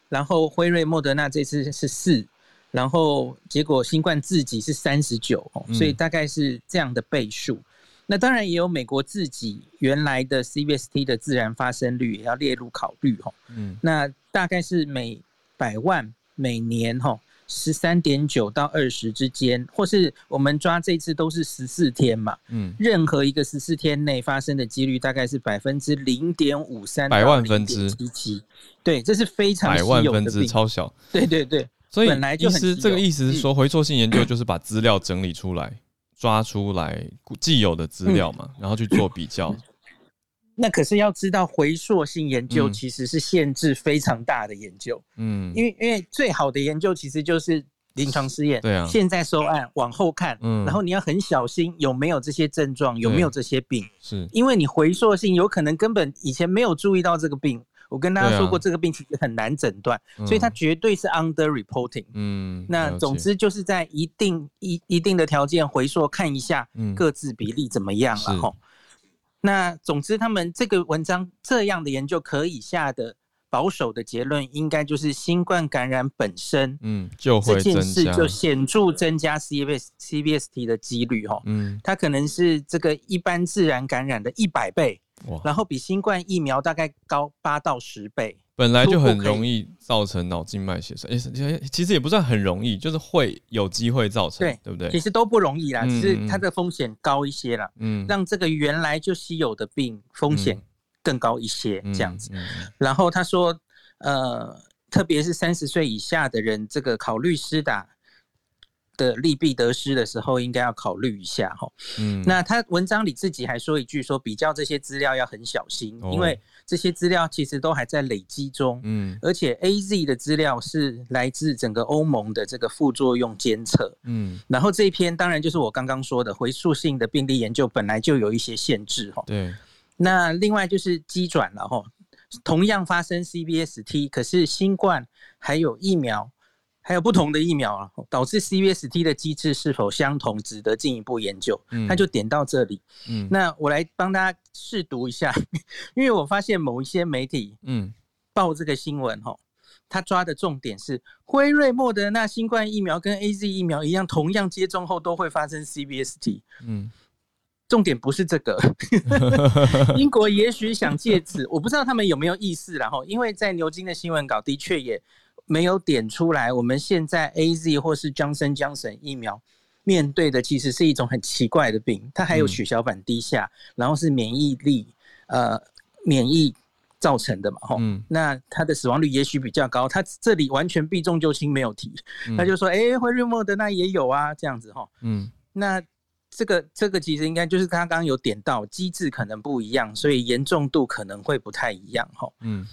S2: 然后辉瑞、莫德纳这次是四，然后结果新冠自己是三十九，所以大概是这样的倍数。那当然也有美国自己原来的 CVST 的自然发生率也要列入考虑哈，嗯，那大概是每百万每年哈。十三点九到二十之间，或是我们抓这次都是十四天嘛，嗯，任何一个十四天内发生的几率大概是百分之零点五三，
S1: 百万分之七
S2: 七，对，这是非常
S1: 百万分之超小，
S2: 对对对，
S1: 所以本来就其实这个意思是说，回溯性研究就是把资料整理出来，抓出来既有的资料嘛，然后去做比较。[laughs]
S2: 那可是要知道，回溯性研究其实是限制非常大的研究。嗯，因为因为最好的研究其实就是临床试验。
S1: 对啊，
S2: 现在收案往后看，嗯，然后你要很小心有没有这些症状，有没有这些病。是，因为你回溯性有可能根本以前没有注意到这个病。我跟大家说过，这个病其实很难诊断，所以它绝对是 under reporting。嗯，那总之就是在一定一一定的条件回溯看一下，各自比例怎么样了哈。那总之，他们这个文章这样的研究可以下的保守的结论，应该就是新冠感染本身，嗯，就会这件事就显著增加 CVS CVST 的几率哈，嗯，它可能是这个一般自然感染的一百倍，哇，然后比新冠疫苗大概高八到十倍。
S1: 本来就很容易造成脑静脉血栓，其实也不算很容易，就是会有机会造成，对，对不对？
S2: 其实都不容易啦，只是它的风险高一些啦，嗯，让这个原来就稀有的病风险更高一些，这样子。然后他说，呃，特别是三十岁以下的人，这个考虑施打。的利弊得失的时候，应该要考虑一下哈。嗯，那他文章里自己还说一句，说比较这些资料要很小心，因为这些资料其实都还在累积中。嗯，而且 AZ 的资料是来自整个欧盟的这个副作用监测。嗯，然后这一篇当然就是我刚刚说的回溯性的病例研究，本来就有一些限制哈。对，那另外就是机转了哈，同样发生 C B S T，可是新冠还有疫苗。还有不同的疫苗啊，导致 CVST 的机制是否相同，值得进一步研究。嗯，他就点到这里。嗯，那我来帮大家试读一下，[laughs] 因为我发现某一些媒体，嗯，报这个新闻哈，他抓的重点是辉瑞、莫德纳新冠疫苗跟 AZ 疫苗一样，同样接种后都会发生 CVST。嗯，重点不是这个。[laughs] 英国也许想借此，我不知道他们有没有意思，然后因为在牛津的新闻稿的确也。没有点出来，我们现在 AZ 或是 Johnson Johnson 疫苗面对的其实是一种很奇怪的病，它还有血小板低下，嗯、然后是免疫力呃免疫造成的嘛，吼、嗯，那它的死亡率也许比较高，它这里完全避重就轻没有提，他就说，哎、嗯，辉瑞莫德纳也有啊，这样子哈，嗯，那这个这个其实应该就是他刚刚有点到机制可能不一样，所以严重度可能会不太一样，哈，嗯，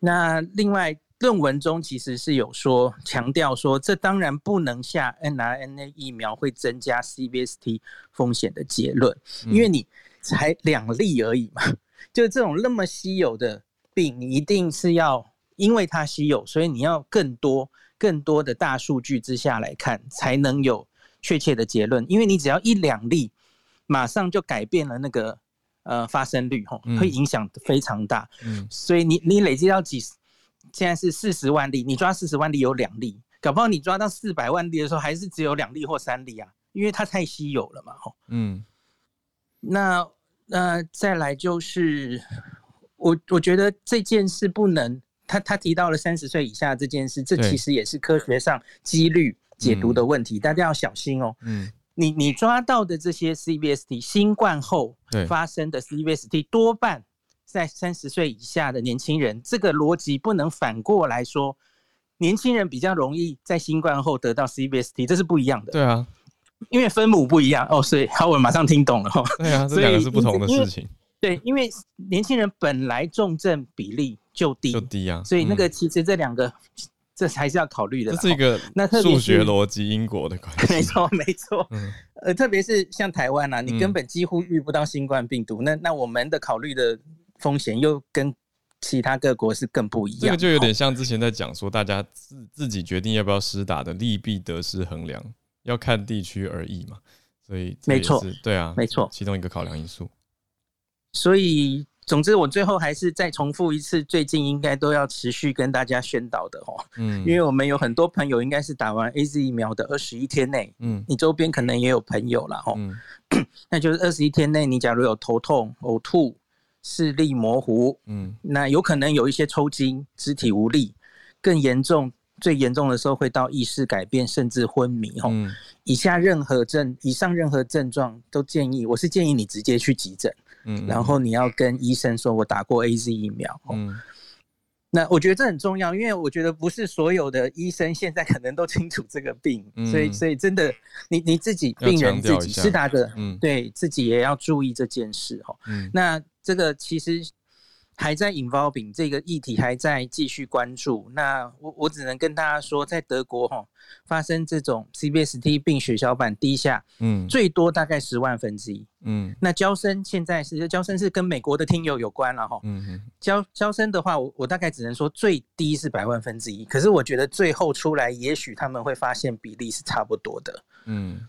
S2: 那另外。论文中其实是有说强调说，这当然不能下 n r n a 疫苗会增加 CVST 风险的结论，因为你才两例而已嘛。[laughs] 就这种那么稀有的病，你一定是要因为它稀有，所以你要更多、更多的大数据之下来看，才能有确切的结论。因为你只要一两例，马上就改变了那个呃发生率，吼，会影响非常大。嗯，所以你你累积到几十。现在是四十万例，你抓四十万例有两例，搞不好你抓到四百万例的时候，还是只有两例或三例啊，因为它太稀有了嘛，吼。嗯。那呃，再来就是我我觉得这件事不能，他他提到了三十岁以下这件事，这其实也是科学上几率解读的问题，大家要小心哦。嗯。你你抓到的这些 CVST 新冠后发生的 CVST 多半。在三十岁以下的年轻人，这个逻辑不能反过来说，年轻人比较容易在新冠后得到 CVST，这是不一样的。
S1: 对啊，
S2: 因为分母不一样哦，所以好，我马上听懂了哈。
S1: 对啊，[laughs] 这两个是不同的事情。
S2: 对，因为年轻人本来重症比例就低，
S1: 就低啊，
S2: 所以那个其实这两个，嗯、这还是要考虑的。
S1: 这是一个那数学逻辑因果的关系。
S2: 没错，没错。嗯，呃，特别是像台湾啊，你根本几乎遇不到新冠病毒，嗯、那那我们的考虑的。风险又跟其他各国是更不一样，这个
S1: 就有点像之前在讲说，大家自自己决定要不要施打的利弊得失衡量，要看地区而异嘛。所以
S2: 没错，
S1: 对啊，
S2: 没错，
S1: 其中一个考量因素。
S2: 所以。总之，我最后还是再重复一次，最近应该都要持续跟大家宣导的哦。嗯，因为我们有很多朋友应该是打完 AZ 疫苗的二十一天内，嗯，你周边可能也有朋友了哦。嗯，[clears throat] 那就是二十一天内，你假如有头痛、呕吐、视力模糊，嗯，那有可能有一些抽筋、肢体无力，更严重，最严重的时候会到意识改变，甚至昏迷哦。嗯，以下任何症，以上任何症状都建议，我是建议你直接去急诊。嗯，然后你要跟医生说，我打过 AZ 疫苗。嗯，那我觉得这很重要，因为我觉得不是所有的医生现在可能都清楚这个病，嗯、所以所以真的，你你自己病人自己施打的，嗯，对自己也要注意这件事哦。嗯，那这个其实。还在 involving 这个议题还在继续关注。那我我只能跟大家说，在德国哈发生这种 CBST 病血小板低下，嗯，最多大概十万分之一，嗯。那交生现在是交生是跟美国的听友有关了哈，嗯，娇娇生的话，我我大概只能说最低是百万分之一，可是我觉得最后出来，也许他们会发现比例是差不多的，嗯。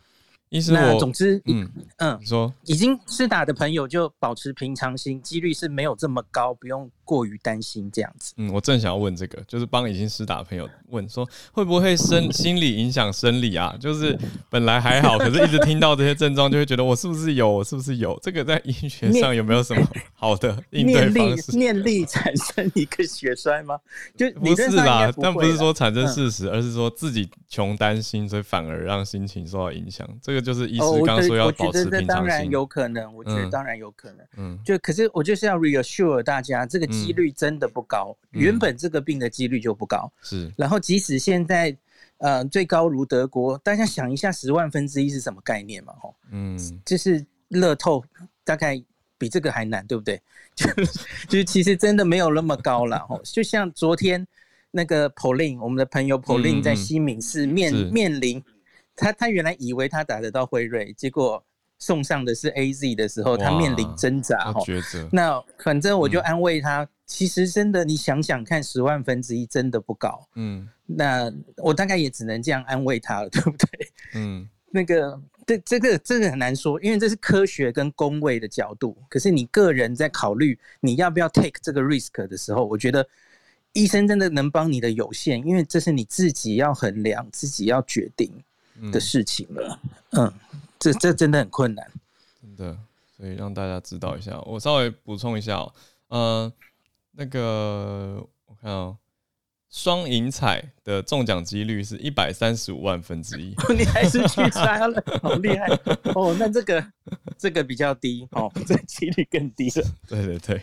S2: 那总之，嗯嗯，你说。已经试打的朋友就保持平常心，几率是没有这么高，不用过于担心这样子。
S1: 嗯，我正想要问这个，就是帮已经施打的朋友问说，会不会生心理影响生理啊？就是本来还好，可是一直听到这些症状，就会觉得我是不是有，我是不是有？这个在医学上有没有什么好的 [laughs] 应对方式？
S2: 念力产生一个血栓吗？就
S1: 不是啦，但不是说产生事实，而是说自己穷担心，所以反而让心情受到影响。这个就是医师刚刚说要保持平常心。我觉得当
S2: 然有可能，我觉得当然有可能。嗯，就可是我就是要 reassure 大家，这个几率真的不高。原本这个病的几率就不高。是。然后即使现在，呃，最高如德国，大家想一下，十万分之一是什么概念嘛？吼，嗯，就是乐透大概比这个还难，对不对？[laughs] 就就是其实真的没有那么高了。吼，就像昨天那个 Pauline，我们的朋友 Pauline 在西敏市面面临。他他原来以为他打得到辉瑞，结果送上的是 AZ 的时候，他面临挣扎哈。那反正我就安慰他，嗯、其实真的你想想看，十万分之一真的不高。嗯，那我大概也只能这样安慰他了，对不对？嗯，[laughs] 那个这这个这个很难说，因为这是科学跟工位的角度。可是你个人在考虑你要不要 take 这个 risk 的时候，我觉得医生真的能帮你的有限，因为这是你自己要衡量、自己要决定。的事情了，嗯，这这真的很困难，
S1: 真的，所以让大家知道一下。我稍微补充一下哦，呃，那个我看哦，双赢彩的中奖几率是一百三十五万分之一，[laughs]
S2: 你还是去猜了，[laughs] 好厉害哦。那这个这个比较低哦，[laughs] 这几率更低了。
S1: 对对对。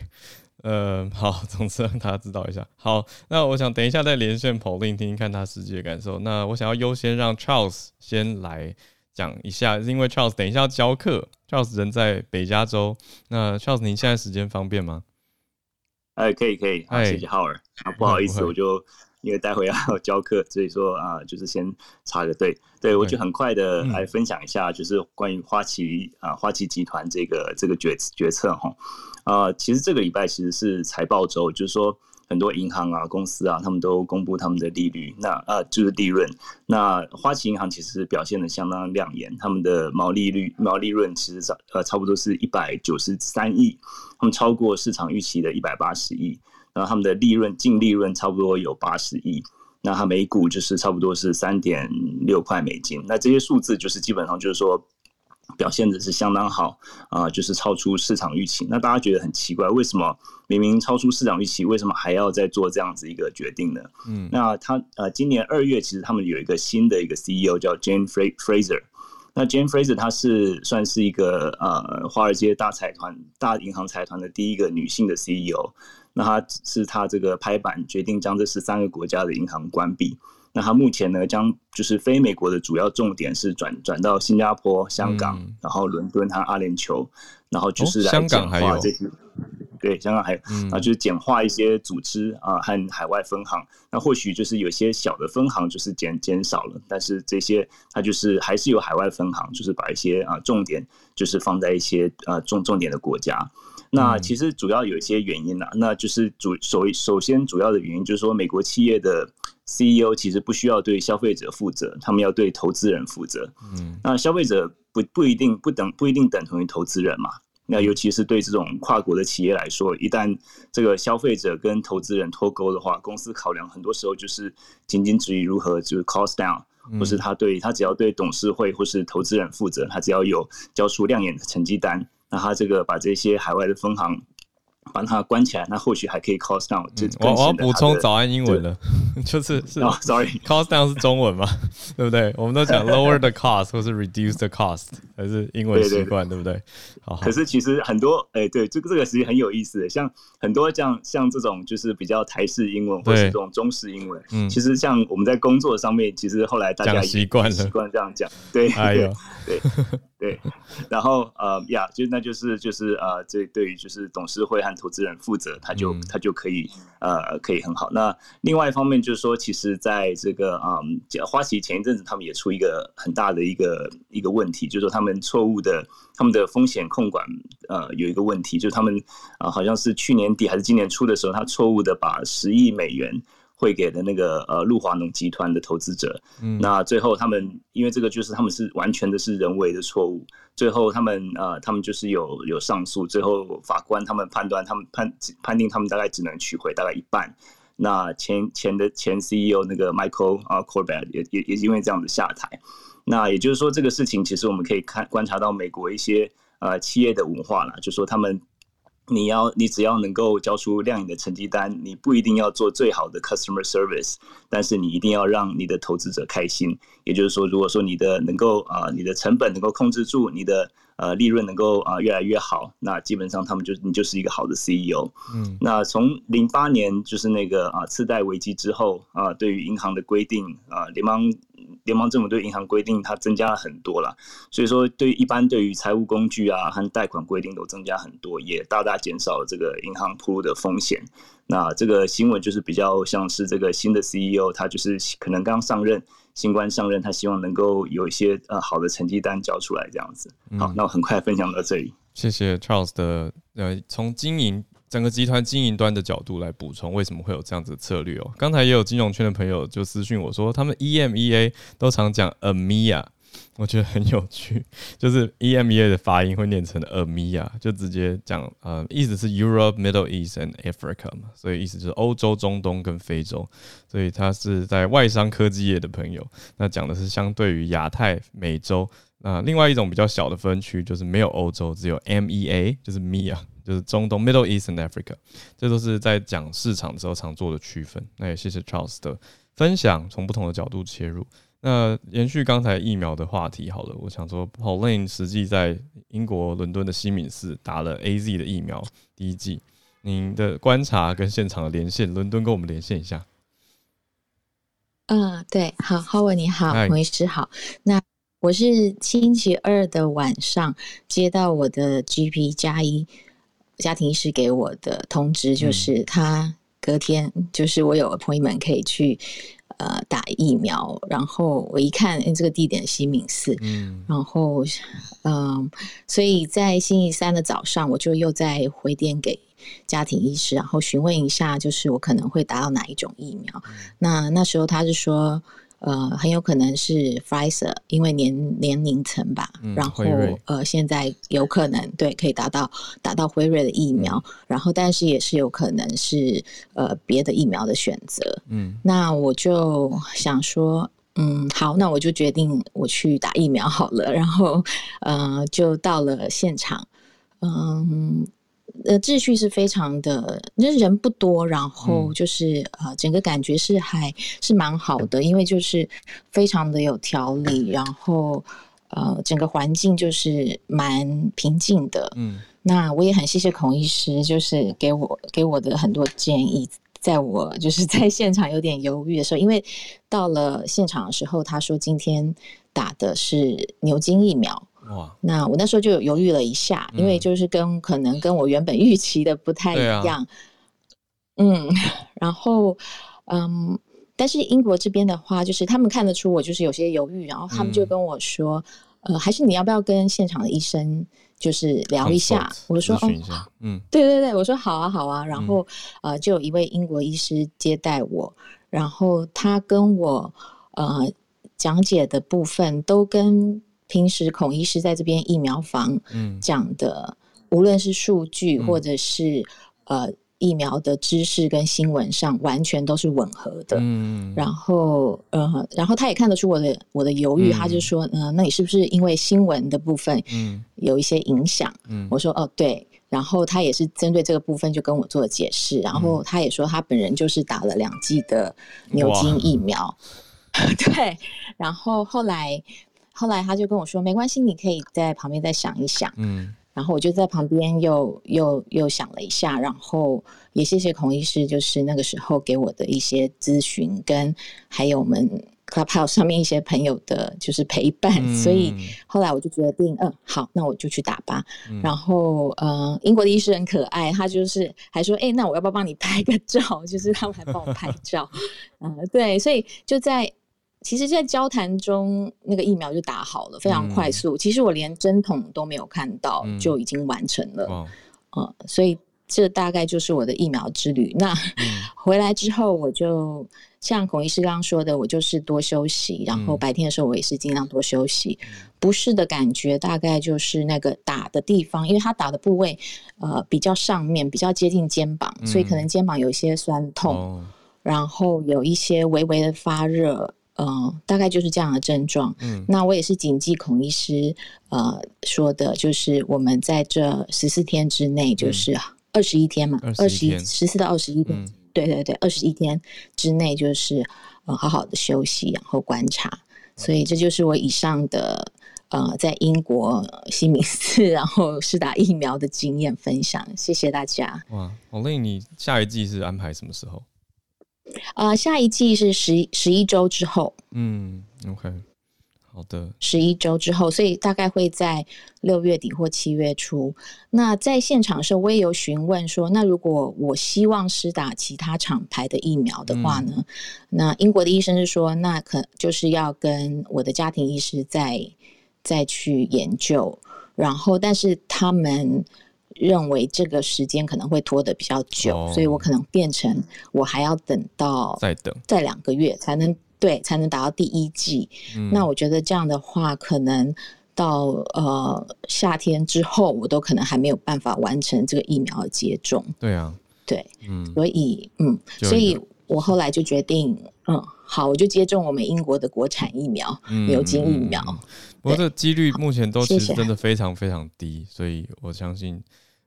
S1: 呃，好，总之让大家知道一下。好，那我想等一下再连线 Pauline 听听看他实际的感受。那我想要优先让 Charles 先来讲一下，因为 Charles 等一下要教课，Charles 人在北加州。那 Charles，您现在时间方便吗？
S3: 哎，可以，可以。哎，谢谢 Howard。啊，不好意思，我就因为待会要教课，[laughs] 所以说啊，就是先插个队。对，我就很快的来分享一下，就是关于花旗啊，花旗集团这个这个决决策哈。啊、呃，其实这个礼拜其实是财报周，就是说很多银行啊、公司啊，他们都公布他们的利率，那呃就是利润。那花旗银行其实表现得相当亮眼，他们的毛利率、毛利润其实差呃差不多是一百九十三亿，他们超过市场预期的一百八十亿。然后他们的利润净利润差不多有八十亿，那它每股就是差不多是三点六块美金。那这些数字就是基本上就是说。表现的是相当好啊，呃，就是超出市场预期。那大家觉得很奇怪，为什么明明超出市场预期，为什么还要再做这样子一个决定呢？嗯，那他呃，今年二月其实他们有一个新的一个 CEO 叫 Jane Fraser。那 Jane Fraser 她是算是一个呃华尔街大财团、大银行财团的第一个女性的 CEO。那她是她这个拍板决定将这十三个国家的银行关闭。那他目前呢，将就是非美国的主要重点是转转到新加坡、香港，嗯、然后伦敦和阿联酋，然后就是来简化这些。哦、对，香港还有，嗯、然后就是简化一些组织啊和海外分行。那或许就是有些小的分行就是减减少了，但是这些它就是还是有海外分行，就是把一些啊重点就是放在一些啊重重点的国家。那其实主要有一些原因啊，那就是主首首先主要的原因就是说美国企业的。CEO 其实不需要对消费者负责，他们要对投资人负责。嗯，那消费者不不一定不等不一定等同于投资人嘛。那尤其是对这种跨国的企业来说，一旦这个消费者跟投资人脱钩的话，公司考量很多时候就是仅仅止于如何就是 cost down，或是他对他只要对董事会或是投资人负责，他只要有交出亮眼的成绩单，那他这个把这些海外的分行。把它关起来，那或许还可以 cost down。
S1: 我我要补充早安英文了，[laughs] 就是是、
S3: oh,，sorry，cost
S1: down 是中文嘛，[laughs] 对不对？我们都讲 [laughs] lower the cost 或是 reduce the cost，还是英文习惯，对不对？好，好。
S3: 可是其实很多，哎、欸，对，这个这个实际很有意思的，像很多像像这种就是比较台式英文或是这种中式英文，嗯，其实像我们在工作上面，其实后来大家习惯了习惯这样讲，对，哎呦，对。对，然后呃呀，就那就是就是呃，这对于就是董事会和投资人负责，他就、嗯、他就可以呃可以很好。那另外一方面就是说，其实在这个嗯，花旗前一阵子他们也出一个很大的一个一个问题，就是说他们错误的他们的风险控管呃有一个问题，就是他们啊、呃、好像是去年底还是今年初的时候，他错误的把十亿美元。汇给的那个呃陆华农集团的投资者，嗯，那最后他们因为这个就是他们是完全的是人为的错误，最后他们呃他们就是有有上诉，最后法官他们判断他们判判定他们大概只能取回大概一半，那前前的前 CEO 那个 Michael 啊 Corbett 也也也因为这样子下台，那也就是说这个事情其实我们可以看观察到美国一些呃企业的文化啦，就说他们。你要，你只要能够交出亮眼的成绩单，你不一定要做最好的 customer service，但是你一定要让你的投资者开心。也就是说，如果说你的能够啊、你的成本能够控制住，你的呃利润能够啊、呃、越来越好，那基本上他们就你就是一个好的 CEO。嗯，那从零八年就是那个啊次贷危机之后啊、呃，对于银行的规定啊，联邦。联邦政府对银行规定它增加了很多了，所以说对一般对于财务工具啊和贷款规定都增加很多，也大大减少了这个银行铺路的风险。那这个新闻就是比较像是这个新的 CEO，他就是可能刚上任，新官上任，他希望能够有一些呃好的成绩单交出来这样子。好，那我很快分享到这里。
S1: 谢谢 Charles 的呃从经营。整个集团经营端的角度来补充，为什么会有这样子的策略哦？刚才也有金融圈的朋友就私讯我说，他们 EMEA 都常讲 EMEA，我觉得很有趣，就是 EMEA 的发音会念成 EMEA，就直接讲呃，意思是 Europe、Middle East and Africa 嘛，所以意思就是欧洲、中东跟非洲，所以他是在外商科技业的朋友，那讲的是相对于亚太、美洲，那另外一种比较小的分区就是没有欧洲，只有 MEA，就是 MEA。就是中东 （Middle East and Africa），这都是在讲市场的时候常做的区分。那也谢谢 Charles 的分享，从不同的角度切入。那延续刚才疫苗的话题，好了，我想说，Pauline 实际在英国伦敦的西敏寺打了 AZ 的疫苗第一剂，您的观察跟现场的连线，伦敦跟我们连线一下。
S4: 嗯，对，好，Howard 你好，洪医师好。那我是星期二的晚上接到我的 GP 加一。家庭医师给我的通知就是，他隔天就是我有 appointment 可以去呃打疫苗，然后我一看，哎、这个地点西敏寺，嗯，然后嗯、呃，所以在星期三的早上，我就又再回电给家庭医师，然后询问一下，就是我可能会打到哪一种疫苗。嗯、那那时候他是说。呃，很有可能是 Pfizer，因为年年龄层吧。嗯、然后呃，现在有可能对可以达到达到辉瑞的疫苗，嗯、然后但是也是有可能是呃别的疫苗的选择。嗯，那我就想说，嗯，好，那我就决定我去打疫苗好了。然后呃，就到了现场，嗯。呃，秩序是非常的，那人不多，然后就是、嗯、呃，整个感觉是还是蛮好的，因为就是非常的有条理，然后呃，整个环境就是蛮平静的。嗯，那我也很谢谢孔医师，就是给我给我的很多建议，在我就是在现场有点犹豫的时候，因为到了现场的时候，他说今天打的是牛津疫苗。哇，那我那时候就犹豫了一下，因为就是跟可能跟我原本预期的不太一样。啊、嗯，[laughs] 然后嗯，但是英国这边的话，就是他们看得出我就是有些犹豫，然后他们就跟我说，嗯、呃，还是你要不要跟现场的医生就是聊一下？我就说哦，嗯，对对对，我说好啊好啊，然后呃，就有一位英国医师接待我。然后他跟我呃讲解的部分都跟平时孔医师在这边疫苗房讲的，嗯、无论是数据或者是、嗯、呃。疫苗的知识跟新闻上完全都是吻合的，嗯，然后呃，然后他也看得出我的我的犹豫，嗯、他就说，嗯、呃，那你是不是因为新闻的部分，嗯，有一些影响？嗯，我说哦，对，然后他也是针对这个部分就跟我做解释，然后他也说他本人就是打了两剂的牛津疫苗，[laughs] 对，然后后来后来他就跟我说，没关系，你可以在旁边再想一想，嗯。然后我就在旁边又又又想了一下，然后也谢谢孔医师，就是那个时候给我的一些咨询，跟还有我们 Clubhouse 上面一些朋友的，就是陪伴。嗯、所以后来我就决定，嗯，好，那我就去打吧。嗯、然后，呃，英国的医师很可爱，他就是还说，哎，那我要不要帮你拍个照？[laughs] 就是他们还帮我拍照。嗯，对，所以就在。其实，在交谈中，那个疫苗就打好了，非常快速。嗯、其实我连针筒都没有看到，嗯、就已经完成了。嗯、呃，所以这大概就是我的疫苗之旅。那、嗯、[laughs] 回来之后，我就像孔医师刚刚说的，我就是多休息。然后白天的时候，我也是尽量多休息。嗯、不适的感觉大概就是那个打的地方，因为他打的部位呃比较上面，比较接近肩膀，嗯、所以可能肩膀有一些酸痛，哦、然后有一些微微的发热。嗯、呃，大概就是这样的症状。嗯，那我也是谨记孔医师呃说的，就是我们在这十四天之内，就是二十一天嘛，二十一十四到二十一天，嗯、对对对，二十一天之内就是呃好好的休息，然后观察。所以这就是我以上的呃在英国西敏寺然后施打疫苗的经验分享，谢谢大家。
S1: 哇，王丽，你下一季是安排什么时候？
S4: 呃，下一季是十十一周之后。
S1: 嗯，OK，好的，
S4: 十一周之后，所以大概会在六月底或七月初。那在现场的时候，我也有询问说，那如果我希望施打其他厂牌的疫苗的话呢？嗯、那英国的医生是说，那可就是要跟我的家庭医师再再去研究，然后但是他们。认为这个时间可能会拖得比较久，哦、所以我可能变成我还要等到再等再两个月才能对才能达到第一季。嗯、那我觉得这样的话，可能到呃夏天之后，我都可能还没有办法完成这个疫苗的接种。
S1: 对啊，
S4: 对，嗯，所以嗯，所以我后来就决定，嗯，好，我就接种我们英国的国产疫苗牛津、嗯、疫苗。
S1: 不过这个几率目前都其实真的非常非常低，所以我相信。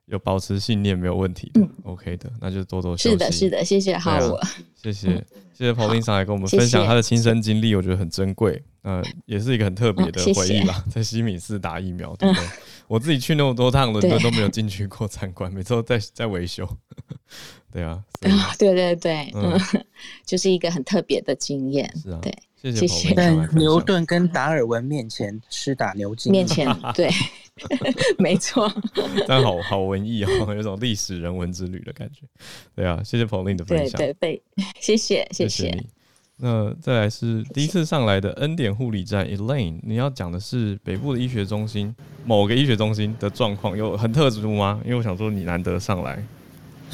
S1: 有保持信念没有问题的，嗯，OK 的，那就多多休息。
S4: 是的，是的，谢谢浩尔，
S1: 谢谢，谢谢 Pauline 上来跟我们分享他的亲身经历，我觉得很珍贵，呃，也是一个很特别的回忆吧，在西敏寺打疫苗，对不对？我自己去那么多趟伦敦都没有进去过参观，每次都在在维修，对啊，
S4: 对对对，嗯，[laughs] 就是一个很特别的经验，是啊，对，谢谢。
S2: 在牛顿跟达尔文面前施打牛津，
S4: 面前 [laughs] 对。[laughs] 没错，
S1: 但好好文艺哦，有种历史人文之旅的感觉。对啊，谢谢 Pauline 的分享。
S4: 对对对，谢谢谢谢。
S1: 那再来是第一次上来的恩典护理站 Elaine，你要讲的是北部的医学中心某个医学中心的状况，有很特殊吗？因为我想说你难得上来。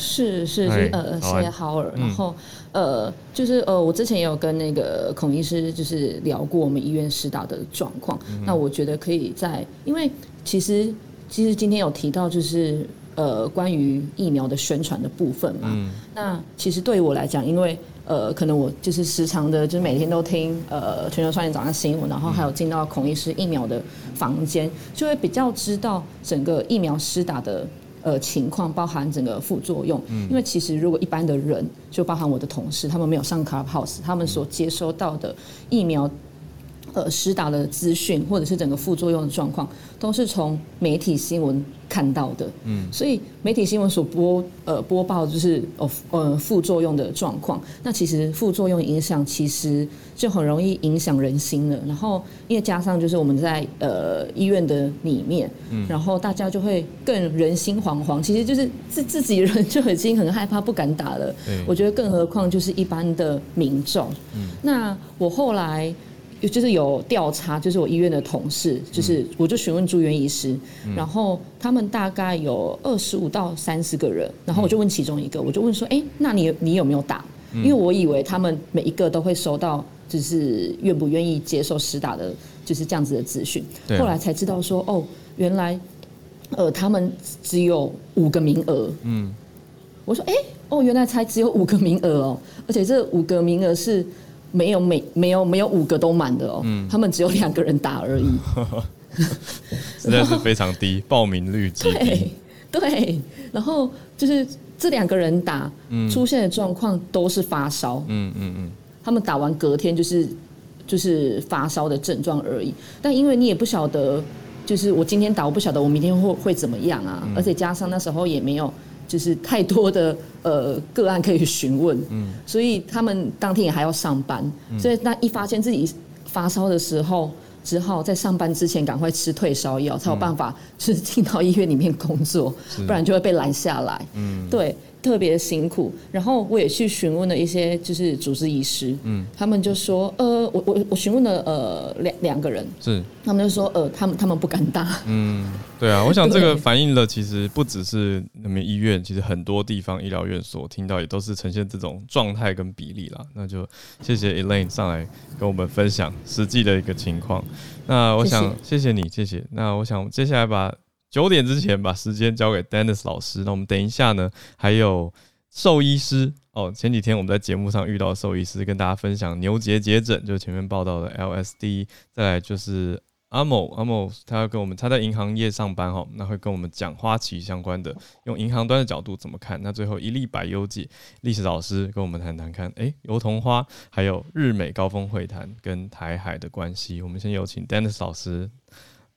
S5: 是是是，呃，谢谢浩尔。然后呃，就是呃，我之前也有跟那个孔医师就是聊过我们医院施打的状况。那我觉得可以在，因为其实其实今天有提到就是呃关于疫苗的宣传的部分嘛。那其实对于我来讲，因为呃可能我就是时常的，就是每天都听呃全球串联早上新闻，然后还有进到孔医师疫苗的房间，就会比较知道整个疫苗施打的。呃，情况包含整个副作用，嗯，因为其实如果一般的人，就包含我的同事，他们没有上 Clubhouse，他们所接收到的疫苗。呃，施打的资讯或者是整个副作用的状况，都是从媒体新闻看到的。嗯，所以媒体新闻所播呃播报就是哦呃副作用的状况。那其实副作用影响其实就很容易影响人心了。然后因为加上就是我们在呃医院的里面，嗯，然后大家就会更人心惶惶。其实就是自自己人就已经很害怕，不敢打了。对，我觉得更何况就是一般的民众。嗯，那我后来。就是有调查，就是我医院的同事，就是我就询问住院医师，嗯、然后他们大概有二十五到三十个人，然后我就问其中一个，我就问说，哎，那你你有没有打？因为我以为他们每一个都会收到，就是愿不愿意接受施打的，就是这样子的资讯。啊、后来才知道说，哦，原来，呃，他们只有五个名额。嗯，我说，哎、欸，哦，原来才只有五个名额哦，而且这五个名额是没有每没有没有五个都满的哦。嗯，他们只有两个人打而已，[laughs]
S1: 实在是非常低，报名率极低。[laughs]
S5: 对，然后就是这两个人打，出现的状况都是发烧。嗯嗯嗯，他们打完隔天就是就是发烧的症状而已。但因为你也不晓得，就是我今天打，我不晓得我明天会会怎么样啊。而且加上那时候也没有就是太多的呃个案可以询问。嗯，所以他们当天也还要上班。所以那一发现自己发烧的时候。只好在上班之前赶快吃退烧药，才有办法就是进到医院里面工作，不然就会被拦下来。嗯，对。特别辛苦，然后我也去询问了一些就是主治医师，嗯，他们就说，呃，我我我询问了呃两两个人，是，他们就说，呃，他们他们不敢打，
S1: 嗯，对啊，我想这个反映了其实不只是那边医院，其实很多地方医疗院所听到也都是呈现这种状态跟比例啦。那就谢谢 Elaine 上来跟我们分享实际的一个情况。那我想谢谢你，谢谢。那我想接下来把。九点之前把时间交给 Dennis 老师。那我们等一下呢，还有兽医师哦。前几天我们在节目上遇到兽医师，跟大家分享牛结节疹，就是前面报道的 LSD。再来就是阿某阿某，他要跟我们，他在银行业上班哈，那会跟我们讲花旗相关的，用银行端的角度怎么看。那最后一历百忧解历史老师跟我们谈谈看，哎，油桐花还有日美高峰会谈跟台海的关系。我们先有请 Dennis 老师。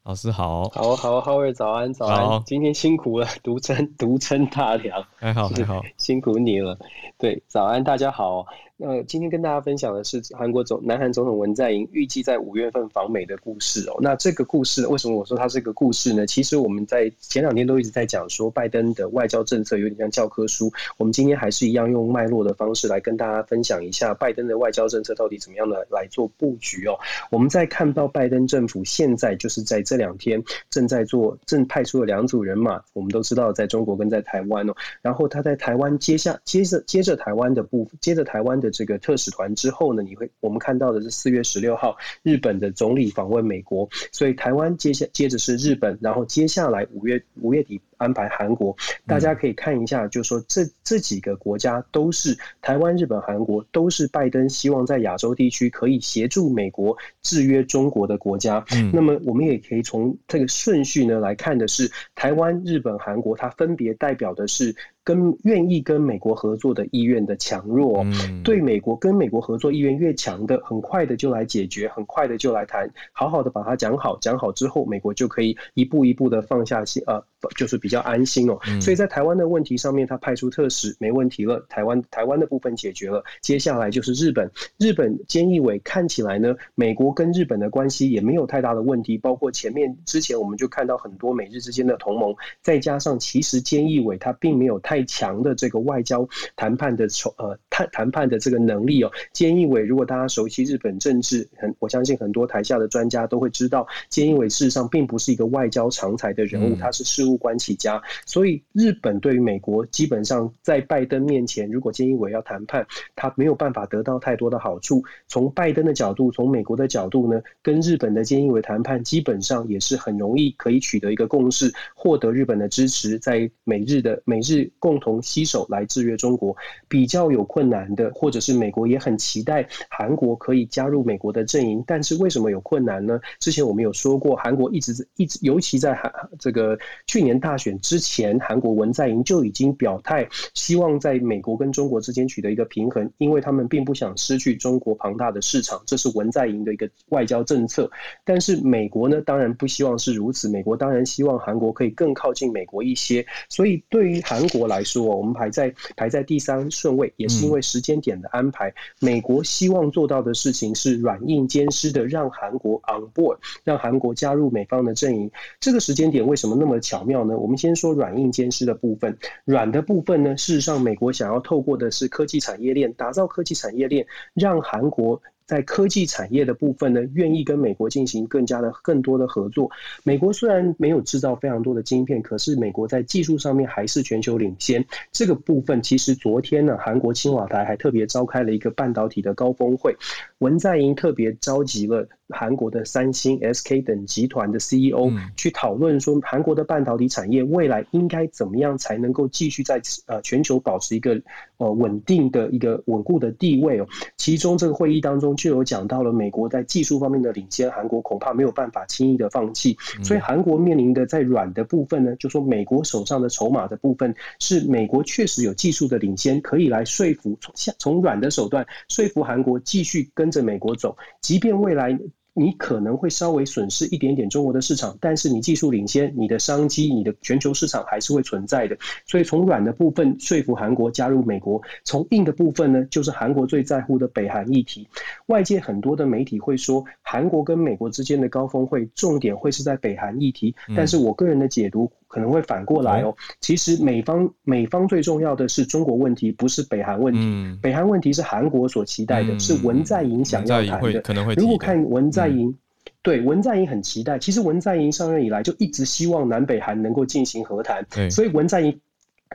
S1: 老师好，
S6: 好好好，伟早安早安，今天辛苦了，独撑独撑大梁，
S1: 还好还好，
S6: 辛苦你了，对，早安大家好。呃，今天跟大家分享的是韩国总南韩总统文在寅预计在五月份访美的故事哦。那这个故事为什么我说它是一个故事呢？其实我们在前两天都一直在讲说，拜登的外交政策有点像教科书。我们今天还是一样用脉络的方式来跟大家分享一下拜登的外交政策到底怎么样的来做布局哦。我们在看到拜登政府现在就是在这两天正在做，正派出了两组人马。我们都知道在中国跟在台湾哦。然后他在台湾接下接着接着台湾的部，接着台湾的。这个特使团之后呢，你会我们看到的是四月十六号日本的总理访问美国，所以台湾接下接着是日本，然后接下来五月五月底安排韩国，大家可以看一下，就是说这这几个国家都是台湾、日本、韩国都是拜登希望在亚洲地区可以协助美国制约中国的国家。嗯，那么我们也可以从这个顺序呢来看的是，台湾、日本、韩国它分别代表的是。跟愿意跟美国合作的意愿的强弱，对美国跟美国合作意愿越强的，很快的就来解决，很快的就来谈，好好的把它讲好，讲好之后，美国就可以一步一步的放下心，呃，就是比较安心哦。所以在台湾的问题上面，他派出特使没问题了，台湾台湾的部分解决了，接下来就是日本，日本菅义伟看起来呢，美国跟日本的关系也没有太大的问题，包括前面之前我们就看到很多美日之间的同盟，再加上其实菅义伟他并没有太。强的这个外交谈判的筹呃谈谈判的这个能力哦，菅义伟如果大家熟悉日本政治，很我相信很多台下的专家都会知道，菅义伟事实上并不是一个外交常才的人物，他是事务官家，所以日本对于美国基本上在拜登面前，如果菅义伟要谈判，他没有办法得到太多的好处。从拜登的角度，从美国的角度呢，跟日本的菅义伟谈判，基本上也是很容易可以取得一个共识，获得日本的支持，在美日的美日。共同携手来制约中国，比较有困难的，或者是美国也很期待韩国可以加入美国的阵营，但是为什么有困难呢？之前我们有说过，韩国一直一直，尤其在韩这个去年大之前，韩国文在寅就已经表态，希望在美国跟中国之间取得一个平衡，因为他们并不想失去中国庞大的市场，这是文在寅的一个外交政策。但是美国呢，当然不希望是如此，美国当然希望韩国可以更靠近美国一些，所以对于韩国来来说，我们排在排在第三顺位，也是因为时间点的安排。美国希望做到的事情是软硬兼施的，让韩国 on board，让韩国加入美方的阵营。这个时间点为什么那么巧妙呢？我们先说软硬兼施的部分。软的部分呢，事实上美国想要透过的是科技产业链，打造科技产业链，让韩国在科技产业的部分呢，愿意跟美国进行更加的更多的合作。美国虽然没有制造非常多的晶片，可是美国在技术上面还是全球领先。这个部分其实昨天呢，韩国青瓦台还特别召开了一个半导体的高峰会，文在寅特别召集了韩国的三星、SK 等集团的 CEO 去讨论说，韩国的半导体产业未来应该怎么样才能够继续在呃全球保持一个呃稳定的一个稳固的地位哦。其中这个会议当中。就有讲到了美国在技术方面的领先，韩国恐怕没有办法轻易的放弃，所以韩国面临的在软的部分呢，就说美国手上的筹码的部分是美国确实有技术的领先，可以来说服从从软的手段说服韩国继续跟着美国走，即便未来。你可能会稍微损失一点点中国的市场，但是你技术领先，你的商机，你的全球市场还是会存在的。所以从软的部分说服韩国加入美国，从硬的部分呢，就是韩国最在乎的北韩议题。外界很多的媒体会说，韩国跟美国之间的高峰会重点会是在北韩议题，但是我个人的解读。可能会反过来哦。其实美方美方最重要的是中国问题，不是北韩问题。北韩问题是韩国所期待的，是文在寅想要谈的。
S1: 可能会。
S6: 如果看文在寅，对文在寅很期待。其实文在寅上任以来就一直希望南北韩能够进行和谈，所以文在寅。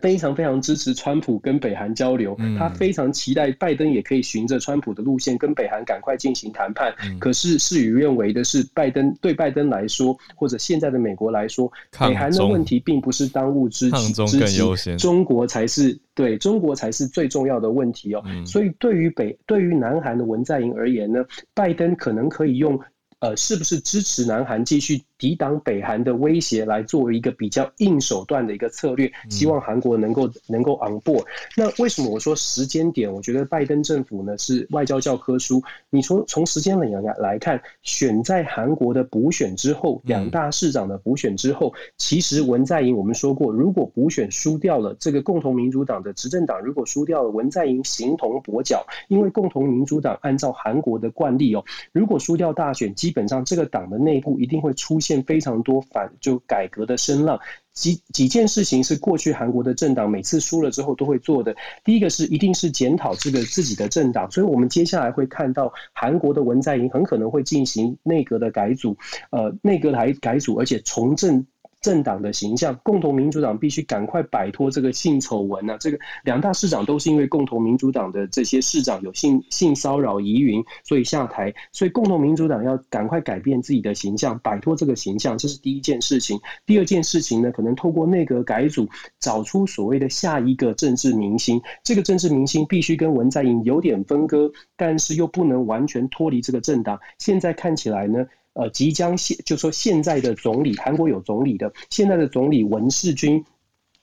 S6: 非常非常支持川普跟北韩交流，他非常期待拜登也可以循着川普的路线跟北韩赶快进行谈判。可是事与愿违的是，拜登对拜登来说，或者现在的美国来说，北韩的问题并不是当务之急，中国才是对中国才是最重要的问题哦。所以对于北对于南韩的文在寅而言呢，拜登可能可以用呃，是不是支持南韩继续。抵挡北韩的威胁，来作为一个比较硬手段的一个策略，希望韩国能够能够 on board。那为什么我说时间点？我觉得拜登政府呢是外交教科书。你从从时间点来来看，选在韩国的补选之后，两大市长的补选之后，其实文在寅我们说过，如果补选输掉了，这个共同民主党的执政党如果输掉了，文在寅形同跛脚，因为共同民主党按照韩国的惯例哦，如果输掉大选，基本上这个党的内部一定会出现。现非常多反就改革的声浪，几几件事情是过去韩国的政党每次输了之后都会做的。第一个是一定是检讨这个自己的政党，所以我们接下来会看到韩国的文在寅很可能会进行内阁的改组，呃，内阁来改组，而且从政。政党的形象，共同民主党必须赶快摆脱这个性丑闻啊！这个两大市长都是因为共同民主党的这些市长有性性骚扰疑云，所以下台。所以共同民主党要赶快改变自己的形象，摆脱这个形象，这是第一件事情。第二件事情呢，可能透过内阁改组，找出所谓的下一个政治明星。这个政治明星必须跟文在寅有点分割，但是又不能完全脱离这个政党。现在看起来呢？呃，即将现就说现在的总理，韩国有总理的，现在的总理文世军。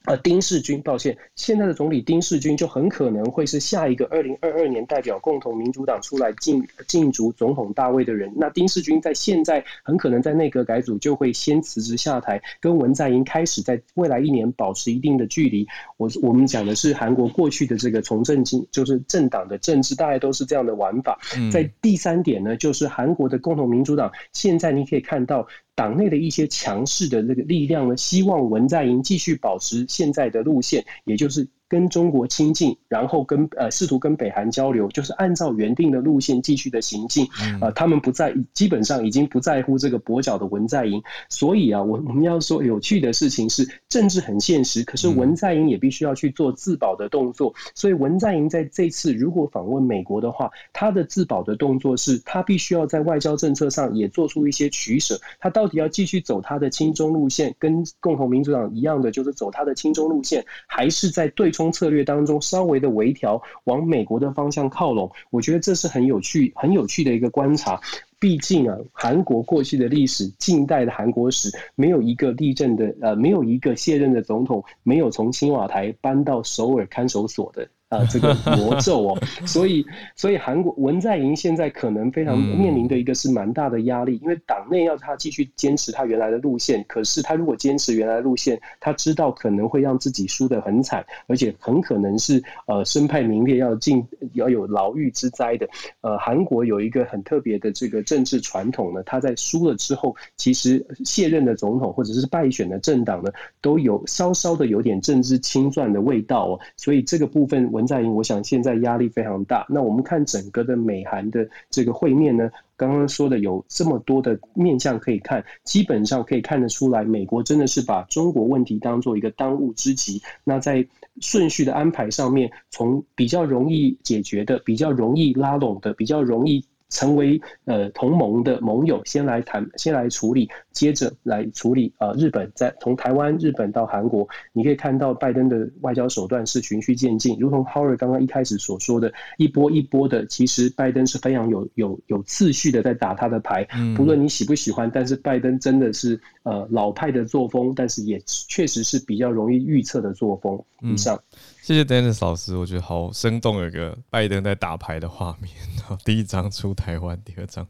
S6: 呃，丁世军，抱歉，现在的总理丁世军就很可能会是下一个二零二二年代表共同民主党出来竞竞逐总统大位的人。那丁世军在现在很可能在内阁改组就会先辞职下台，跟文在寅开始在未来一年保持一定的距离。我我们讲的是韩国过去的这个从政经，就是政党的政治，大概都是这样的玩法。在第三点呢，就是韩国的共同民主党，现在你可以看到。党内的一些强势的这个力量呢，希望文在寅继续保持现在的路线，也就是。跟中国亲近，然后跟呃试图跟北韩交流，就是按照原定的路线继续的行进。呃，他们不在，基本上已经不在乎这个跛脚的文在寅。所以啊，我我们要说有趣的事情是，政治很现实，可是文在寅也必须要去做自保的动作。所以文在寅在这次如果访问美国的话，他的自保的动作是他必须要在外交政策上也做出一些取舍。他到底要继续走他的亲中路线，跟共同民主党一样的，就是走他的亲中路线，还是在对？冲策略当中稍微的微调，往美国的方向靠拢，我觉得这是很有趣、很有趣的一个观察。毕竟啊，韩国过去的历史、近代的韩国史，没有一个历任的呃，没有一个卸任的总统没有从青瓦台搬到首尔看守所的。啊，这个魔咒哦，[laughs] 所以所以韩国文在寅现在可能非常面临的一个是蛮大的压力，因为党内要他继续坚持他原来的路线，可是他如果坚持原来的路线，他知道可能会让自己输得很惨，而且很可能是呃身败名裂，要进要有牢狱之灾的。呃，韩国有一个很特别的这个政治传统呢，他在输了之后，其实卸任的总统或者是败选的政党呢，都有稍稍的有点政治清算的味道哦，所以这个部分。文在寅，我想现在压力非常大。那我们看整个的美韩的这个会面呢，刚刚说的有这么多的面向可以看，基本上可以看得出来，美国真的是把中国问题当做一个当务之急。那在顺序的安排上面，从比较容易解决的、比较容易拉拢的、比较容易。成为呃同盟的盟友，先来谈，先来处理，接着来处理呃日本在从台湾、日本到韩国，你可以看到拜登的外交手段是循序渐进，如同 Howard 刚刚一开始所说的，一波一波的，其实拜登是非常有有有次序的在打他的牌，不论你喜不喜欢，但是拜登真的是呃老派的作风，但是也确实是比较容易预测的作风。以上。
S1: 谢谢 Dennis 老师，我觉得好生动，有个拜登在打牌的画面。然后第一张出台湾，第二张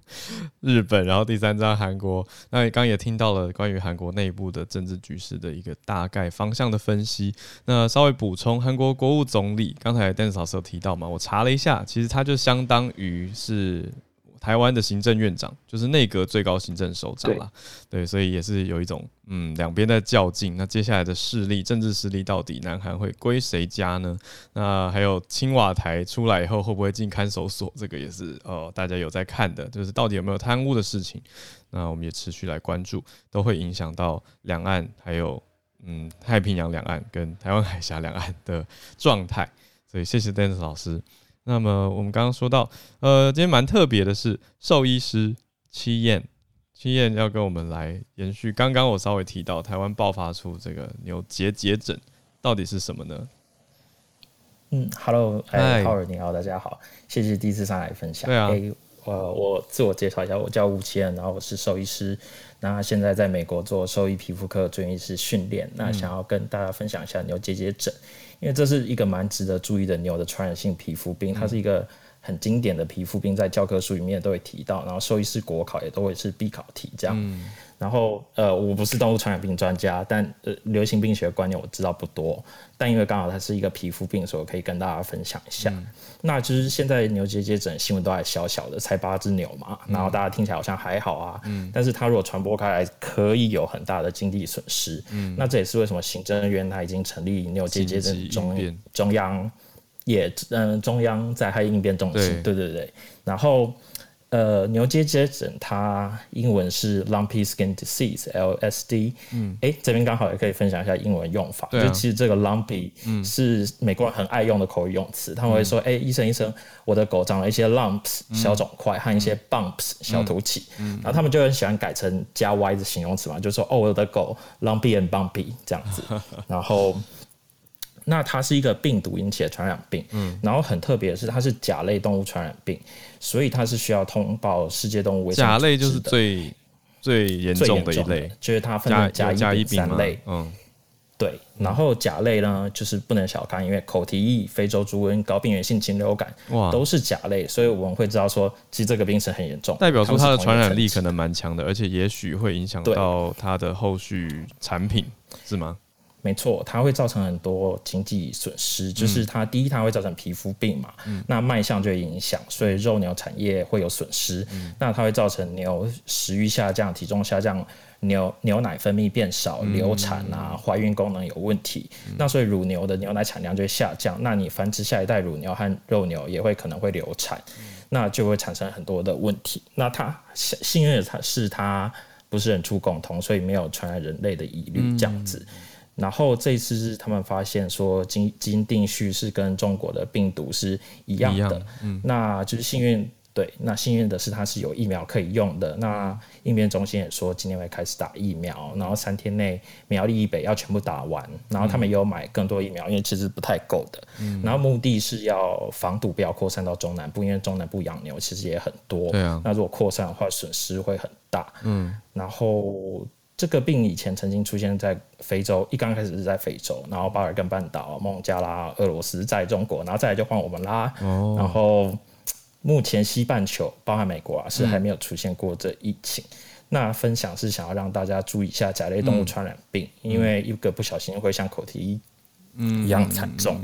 S1: 日本，然后第三张韩国。那你刚也听到了关于韩国内部的政治局势的一个大概方向的分析。那稍微补充，韩国国务总理刚才 Dennis 老师有提到嘛？我查了一下，其实他就相当于是。台湾的行政院长就是内阁最高行政首长啦，对，所以也是有一种嗯，两边在较劲。那接下来的势力，政治势力到底南韩会归谁家呢？那还有青瓦台出来以后会不会进看守所？这个也是呃，大家有在看的，就是到底有没有贪污的事情？那我们也持续来关注，都会影响到两岸，还有嗯，太平洋两岸跟台湾海峡两岸的状态。所以谢谢 Dennis 老师。那么我们刚刚说到，呃，今天蛮特别的是兽医师戚燕，戚燕要跟我们来延续刚刚我稍微提到台湾爆发出这个牛结节疹，到底是什么呢？
S7: 嗯，Hello，哎，Howard，你好，大家好，谢谢第一次上来分享。对啊，欸、呃，我自我介绍一下，我叫吴戚彦，然后我是兽医师，那现在在美国做兽医皮肤科专业师训练，那想要跟大家分享一下牛结节疹。因为这是一个蛮值得注意的牛的传染性皮肤病，它是一个很经典的皮肤病，在教科书里面都会提到，然后兽医师国考也都会是必考题这样。嗯然后，呃，我不是动物传染病专家，但呃，流行病学观念我知道不多。但因为刚好它是一个皮肤病，所以我可以跟大家分享一下。嗯、那就是现在牛结节疹新闻都还小小的，才八只牛嘛，然后大家听起来好像还好啊。嗯。但是它如果传播开来，可以有很大的经济损失。嗯。那这也是为什么行政院它已经成立牛结节疹中中央也嗯、呃、中央灾害应变中心。对，对对对。然后。呃，牛结节疹它英文是 Lumpy Skin Disease（LSD）。嗯，哎、欸，这边刚好也可以分享一下英文用法。啊、就其实这个 Lumpy 是美国人很爱用的口语用词，嗯、他们会说：“哎、欸，医生医生，我的狗长了一些 lumps 小肿块和一些 bumps 小凸起。嗯”然后他们就很喜欢改成加 y 的形容词嘛，就说：“哦，我的狗 Lumpy and bumpy 这样子。[laughs] ”然后。那它是一个病毒引起的传染病，嗯，然后很特别的是，它是甲类动物传染病，所以它是需要通报世界动物卫生组织。甲类
S1: 就是最最严重的一类，
S7: 就是它分成甲、乙、丙三类，嗯，对。然后甲类呢，就是不能小看，因为口蹄疫、非洲猪瘟、高病原性禽流感，哇，都是甲类，所以我们会知道说，其实这个病是很严重，
S1: 代表说它的传染力可能蛮强的，而且也许会影响到它的后续产品，是吗？
S7: 没错，它会造成很多经济损失，就是它第一，它会造成皮肤病嘛，嗯、那卖相就会影响，所以肉牛产业会有损失。嗯、那它会造成牛食欲下降、体重下降、牛牛奶分泌变少、流产啊、怀孕功能有问题。嗯、那所以乳牛的牛奶产量就会下降，那你繁殖下一代乳牛和肉牛也会可能会流产，嗯、那就会产生很多的问题。那它幸运的它是它不是人畜共通，所以没有传染人类的疑虑，这样子。嗯然后这一次是他们发现说基基因定序是跟中国的病毒是一样的，样嗯、那就是幸运，对，那幸运的是它是有疫苗可以用的。那应变中心也说今天会开始打疫苗，然后三天内苗栗以北要全部打完，然后他们也有买更多疫苗，因为其实不太够的。嗯、然后目的是要防堵不要扩散到中南部，因为中南部养牛其实也很多。对啊，那如果扩散的话，损失会很大。嗯，然后。这个病以前曾经出现在非洲，一刚开始是在非洲，然后巴尔干半岛、孟加拉、俄罗斯，在中国，然后再来就换我们啦。哦、然后目前西半球，包含美国啊，是还没有出现过这疫情。嗯、那分享是想要让大家注意一下甲类动物传染病，嗯、因为一个不小心会像口蹄疫一样惨重。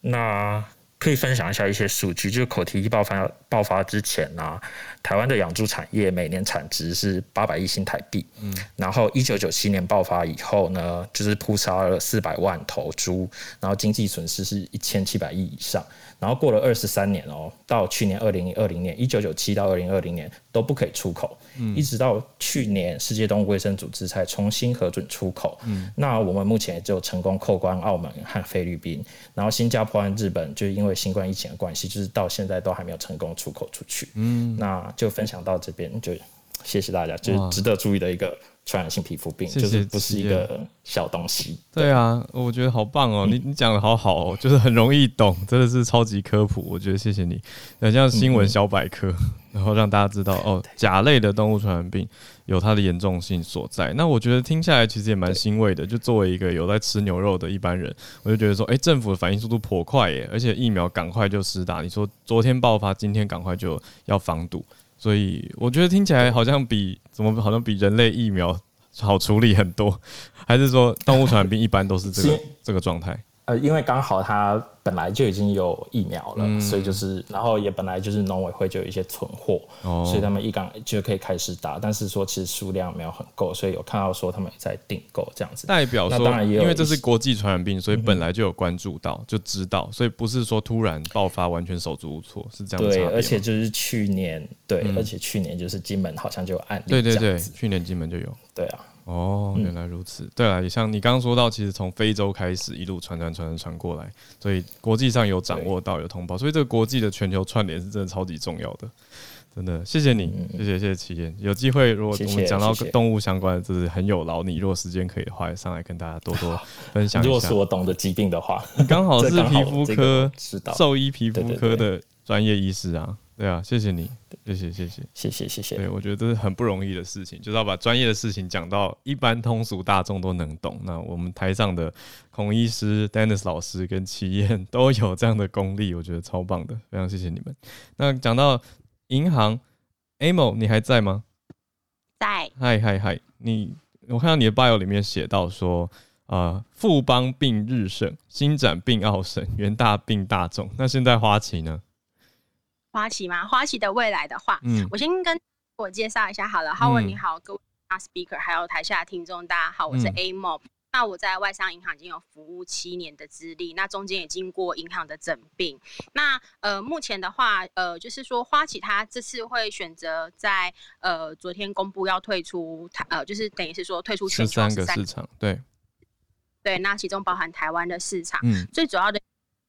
S7: 那可以分享一下一些数据，就是口蹄疫爆发爆发之前呢、啊，台湾的养猪产业每年产值是八百亿新台币，嗯，然后一九九七年爆发以后呢，就是扑杀了四百万头猪，然后经济损失是一千七百亿以上，然后过了二十三年哦，到去年二零二零年，一九九七到二零二零年都不可以出口，嗯，一直到去年世界动物卫生组织才重新核准出口，嗯，那我们目前也就成功扣关澳门和菲律宾，然后新加坡和日本就因为新冠疫情的关系，就是到现在都还没有成功出口出去。嗯，那就分享到这边，就谢谢大家，就是值得注意的一个传染性皮肤病，就是不是一个小东西。
S1: 对啊，我觉得好棒哦，你你讲的好好哦，就是很容易懂，真的是超级科普。我觉得谢谢你，很像新闻小百科，然后让大家知道哦，甲类的动物传染病有它的严重性所在。那我觉得听下来其实也蛮欣慰的，就作为一个有在吃牛肉的一般人，我就觉得说，哎，政府的反应速度颇快耶，而且疫苗赶快就施打。你说昨天爆发，今天赶快就要防堵。所以我觉得听起来好像比怎么好像比人类疫苗好处理很多，还是说动物传染病一般都是这个这个状态？
S7: 呃，因为刚好它本来就已经有疫苗了，嗯、所以就是，然后也本来就是农委会就有一些存货，哦、所以他们一港就可以开始打。但是说其实数量没有很够，所以有看到说他们也在订购这样子。
S1: 代表说，当然也有因为这是国际传染病，所以本来就有关注到，嗯、就知道，所以不是说突然爆发完全手足无措，是这样子。
S7: 对，而且就是去年，对，嗯、而且去年就是金门好像就有案例，
S1: 对对对，去年金门就有，
S7: 对啊。
S1: 哦，原来如此。嗯、对啊，也像你刚刚说到，其实从非洲开始一路传传传传过来，所以国际上有掌握到有通报，所以这个国际的全球串联是真的超级重要的。真的，谢谢你，谢谢谢谢奇彦。有机会如果我们讲到动物相关的，就是很有劳你。如果时间可以的话，上来跟大家多多 [laughs] 分享一下。
S7: 如果是我懂得疾病的话，
S1: 刚好是皮肤科兽医皮肤科的专业医师啊。对啊，谢谢你，谢谢谢谢
S7: 谢谢谢谢。
S1: 对，我觉得这是很不容易的事情，就是要把专业的事情讲到一般通俗大众都能懂。那我们台上的孔医师、Dennis 老师跟齐燕 [laughs] 都有这样的功力，我觉得超棒的，非常谢谢你们。那讲到银行，Amo，你还在吗？
S8: 在。
S1: 嗨嗨嗨，你我看到你的 bio 里面写到说，啊，富邦并日盛，新展并奥盛，元大并大众。那现在花旗呢？
S8: 花旗吗？花旗的未来的话，嗯，我先跟我介绍一下好了。Howard、嗯、你好，各位 speaker，还有台下的听众，大家好，我是 Amo。嗯、那我在外商银行已经有服务七年的资历，那中间也经过银行的整并。那呃，目前的话，呃，就是说花旗它这次会选择在呃昨天公布要退出台，呃，就是等于是说退出全球
S1: 十三个市场，对
S8: 对，那其中包含台湾的市场，嗯，最主要的。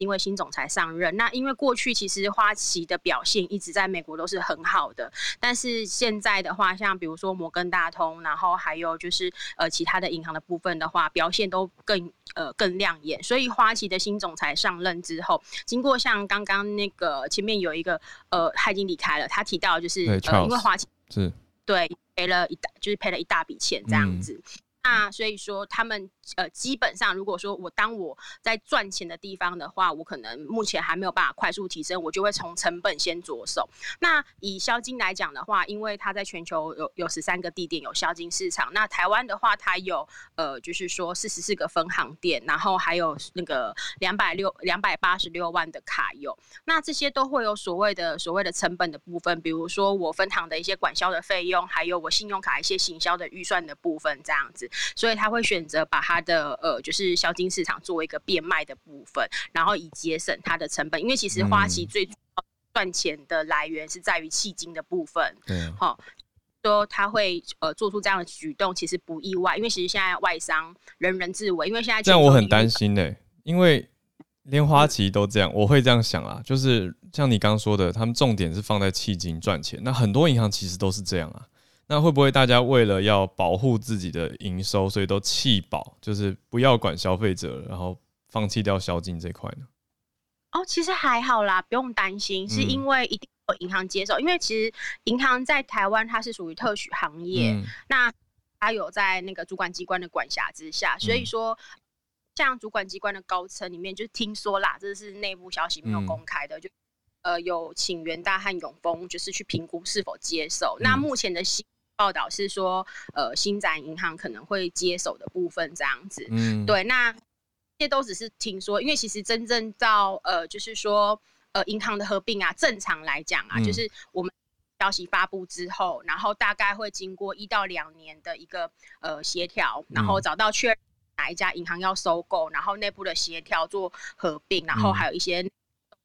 S8: 因为新总裁上任，那因为过去其实花旗的表现一直在美国都是很好的，但是现在的话，像比如说摩根大通，然后还有就是呃其他的银行的部分的话，表现都更呃更亮眼。所以花旗的新总裁上任之后，经过像刚刚那个前面有一个呃他已经离开了，他提到就是呃因为花旗是对赔了一大就是赔了一大笔钱这样子。嗯那所以说，他们呃，基本上如果说我当我在赚钱的地方的话，我可能目前还没有办法快速提升，我就会从成本先着手。那以销金来讲的话，因为它在全球有有十三个地点有销金市场，那台湾的话，它有呃，就是说四十四个分行店，然后还有那个两百六两百八十六万的卡友，那这些都会有所谓的所谓的成本的部分，比如说我分行的一些管销的费用，还有我信用卡一些行销的预算的部分，这样子。所以他会选择把他的呃，就是销金市场作为一个变卖的部分，然后以节省它的成本。因为其实花旗最赚钱的来源是在于迄金的部分。嗯，好，说他会呃做出这样的举动，其实不意外。因为其实现在外商人人自危，因为现在
S1: 这样我很担心呢、欸。因为连花旗都这样，我会这样想啊，就是像你刚刚说的，他们重点是放在迄金赚钱。那很多银行其实都是这样啊。那会不会大家为了要保护自己的营收，所以都弃保，就是不要管消费者，然后放弃掉销金这块呢？
S8: 哦，其实还好啦，不用担心，是因为一定有银行接受，嗯、因为其实银行在台湾它是属于特许行业，嗯、那它有在那个主管机关的管辖之下，所以说像主管机关的高层里面，就听说啦，这是内部消息没有公开的，嗯、就呃有请元大和永丰就是去评估是否接受。嗯、那目前的新报道是说，呃，新展银行可能会接手的部分这样子。嗯，对。那这些都只是听说，因为其实真正到呃，就是说呃，银行的合并啊，正常来讲啊，嗯、就是我们消息发布之后，然后大概会经过一到两年的一个呃协调，然后找到确认哪一家银行要收购，然后内部的协调做合并，然后还有一些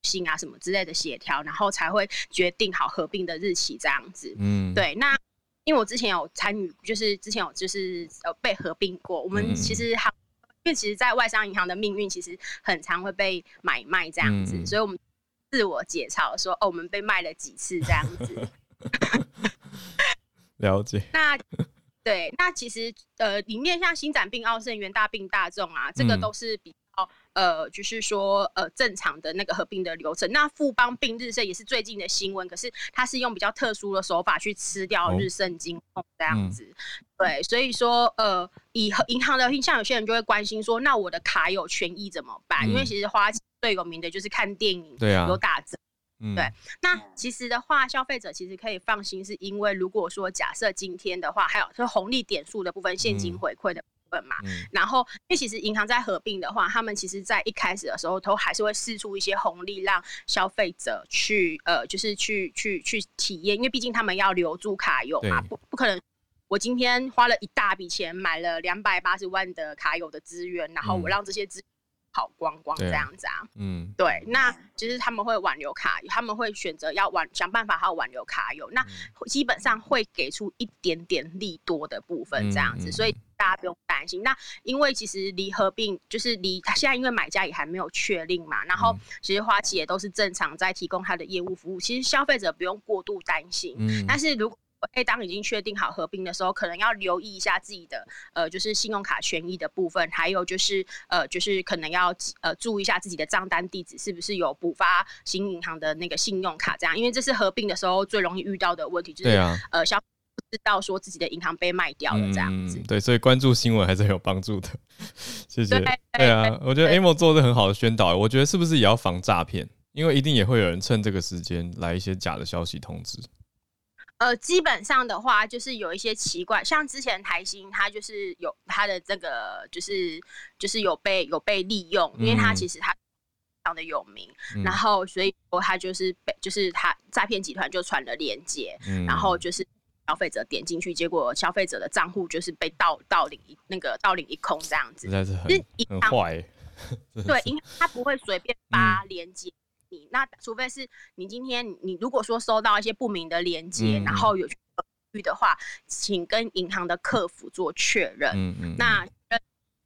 S8: 信啊什么之类的协调，然后才会决定好合并的日期这样子。嗯，对，那。因为我之前有参与，就是之前有就是呃被合并过。我们其实行，因为其实，在外商银行的命运其实很常会被买卖这样子，嗯、所以我们自我解嘲说，哦，我们被卖了几次这样子。[laughs]
S1: 了解。
S8: 那对，那其实呃，里面像新展并、奥盛、元大病、大众啊，这个都是比。呃，就是说，呃，正常的那个合并的流程。那富邦并日盛也是最近的新闻，可是它是用比较特殊的手法去吃掉日盛金控这样子。哦嗯、对，所以说，呃，以银行的像有些人就会关心说，那我的卡有权益怎么办？嗯、因为其实花旗最有名的就是看电影，对啊，有打折。嗯、对，那其实的话，消费者其实可以放心，是因为如果说假设今天的话，还有就是红利点数的部分，现金回馈的。嗯嘛，嗯、然后因为其实银行在合并的话，他们其实在一开始的时候都还是会试出一些红利，让消费者去呃，就是去去去体验，因为毕竟他们要留住卡友嘛，不不可能，我今天花了一大笔钱买了两百八十万的卡友的资源，然后我让这些资。跑光光这样子啊，嗯，对，那其实他们会挽留卡友，他们会选择要挽想办法好挽留卡友，那基本上会给出一点点利多的部分这样子，嗯、所以大家不用担心。那因为其实离合并就是离他现在因为买家也还没有确定嘛，然后其实花旗也都是正常在提供他的业务服务，其实消费者不用过度担心。嗯，但是如果诶，当已经确定好合并的时候，可能要留意一下自己的呃，就是信用卡权益的部分，还有就是呃，就是可能要呃注意一下自己的账单地址是不是有补发新银行的那个信用卡，这样，因为这是合并的时候最容易遇到的问题，就是、啊、呃，消不知道说自己的银行被卖掉了这样子。
S1: 嗯、对，所以关注新闻还是很有帮助的。谢谢。对，对啊，我觉得 Amo 做的很好的宣导，我觉得是不是也要防诈骗？因为一定也会有人趁这个时间来一些假的消息通知。
S8: 呃，基本上的话，就是有一些奇怪，像之前台新，它就是有它的这个，就是就是有被有被利用，因为它其实它非常的有名，嗯、然后所以说它就是被就是它诈骗集团就传了链接，嗯、然后就是消费者点进去，结果消费者的账户就是被盗盗领一那个盗领一空这样子，
S1: 实在是很很坏，[laughs]
S8: 对，因为他不会随便发链接。嗯你那除非是你今天你如果说收到一些不明的连接，嗯、然后有去的话，请跟银行的客服做确认。嗯嗯。那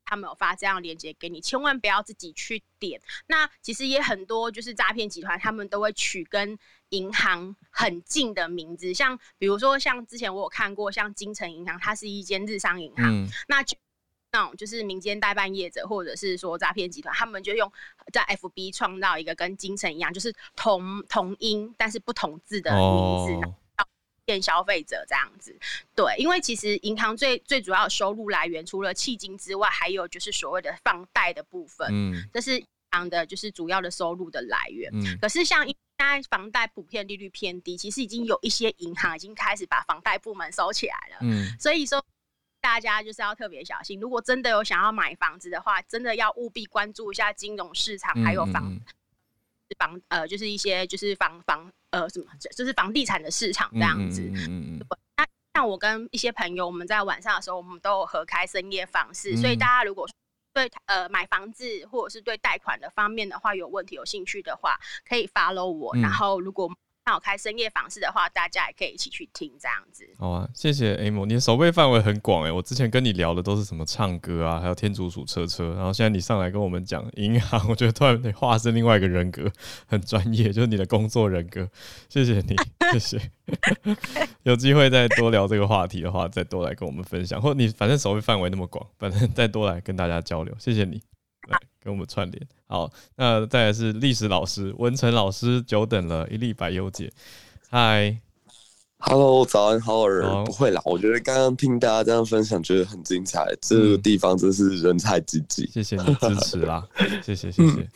S8: 他们有发这样的连接给你，千万不要自己去点。那其实也很多就是诈骗集团，他们都会取跟银行很近的名字，像比如说像之前我有看过，像金城银行，它是一间日商银行，嗯、那就。那种就是民间代办业者，或者是说诈骗集团，他们就用在 FB 创造一个跟金城一样，就是同同音但是不同字的名字，骗、oh. 消费者这样子。对，因为其实银行最最主要的收入来源，除了迄金之外，还有就是所谓的放贷的部分。嗯，这是银行的就是主要的收入的来源。嗯，可是像现在房贷普遍利率偏低，其实已经有一些银行已经开始把房贷部门收起来了。嗯，所以说。大家就是要特别小心，如果真的有想要买房子的话，真的要务必关注一下金融市场，还有房、嗯、房呃，就是一些就是房房呃什么，就是房地产的市场这样子。嗯，那像我跟一些朋友，我们在晚上的时候，我们都有合开深夜房事，嗯、所以大家如果对呃买房子或者是对贷款的方面的话有问题、有兴趣的话，可以 follow 我。嗯、然后如果那我开深夜房事的话，大家也可以一起去听这样子。
S1: 好啊，谢谢 AM，你的守备范围很广诶。我之前跟你聊的都是什么唱歌啊，还有天竺鼠车车，然后现在你上来跟我们讲银行，我觉得突然得化身另外一个人格，很专业，就是你的工作人格。谢谢你，谢谢。[laughs] 有机会再多聊这个话题的话，再多来跟我们分享，或你反正守备范围那么广，反正再多来跟大家交流。谢谢你。来跟我们串联，好，那再来是历史老师文成老师，久等了，一粒百忧解，嗨
S9: ，Hello，早安，好尔，好不会啦，我觉得刚刚听大家这样分享，觉得很精彩，这个地方真是人才济济，
S1: 谢谢你支持啦，谢谢谢谢。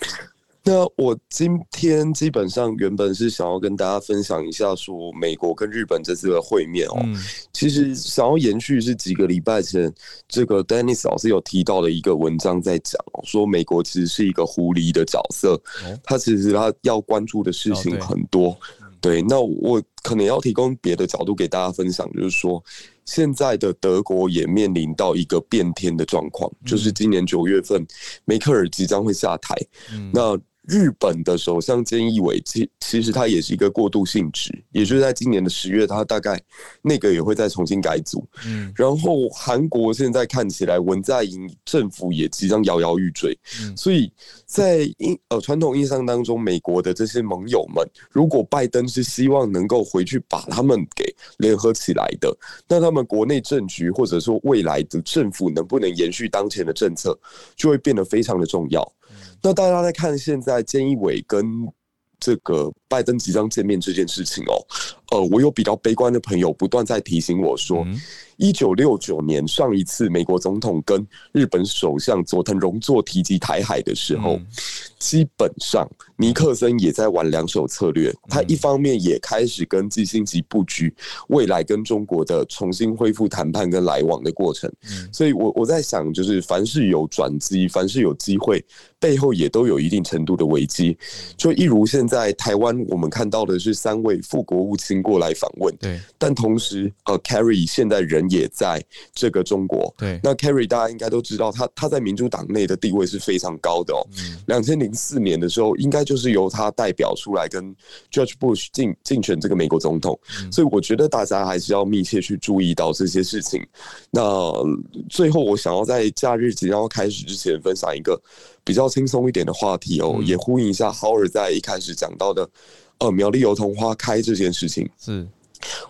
S9: 那我今天基本上原本是想要跟大家分享一下，说美国跟日本这次的会面哦，其实想要延续是几个礼拜前这个 Dennis 老师有提到的一个文章在讲哦，说美国其实是一个狐狸的角色，他其实他要关注的事情很多。对，那我可能要提供别的角度给大家分享，就是说现在的德国也面临到一个变天的状况，就是今年九月份梅克尔即将会下台，那。日本的首相菅义伟，其其实他也是一个过渡性质，也就是在今年的十月，他大概那个也会再重新改组。嗯，然后韩国现在看起来文在寅政府也即将摇摇欲坠。嗯，所以在印呃传统印象当中，美国的这些盟友们，如果拜登是希望能够回去把他们给联合起来的，那他们国内政局或者说未来的政府能不能延续当前的政策，就会变得非常的重要。那大家在看现在菅义伟跟这个拜登即将见面这件事情哦，呃，我有比较悲观的朋友不断在提醒我说，一九六九年上一次美国总统跟日本首相佐藤荣作提及台海的时候，基本上尼克森也在玩两手策略。他一方面也开始跟季辛吉布局未来跟中国的重新恢复谈判跟来往的过程。所以我我在想，就是凡是有转机，凡是有机会，背后也都有一定程度的危机。就一如现在台湾，我们看到的是三位副国务卿过来访问，对，但同时呃，Carry 现在人。也在这个中国，对，那 Carry 大家应该都知道，他他在民主党内的地位是非常高的哦。两千零四年的时候，应该就是由他代表出来跟 George Bush 竞竞选这个美国总统，嗯，所以我觉得大家还是要密切去注意到这些事情。那最后，我想要在假日即将要开始之前分享一个比较轻松一点的话题哦，嗯，也呼应一下 Howard 在一开始讲到的，呃，苗栗油桐花开这件事情是。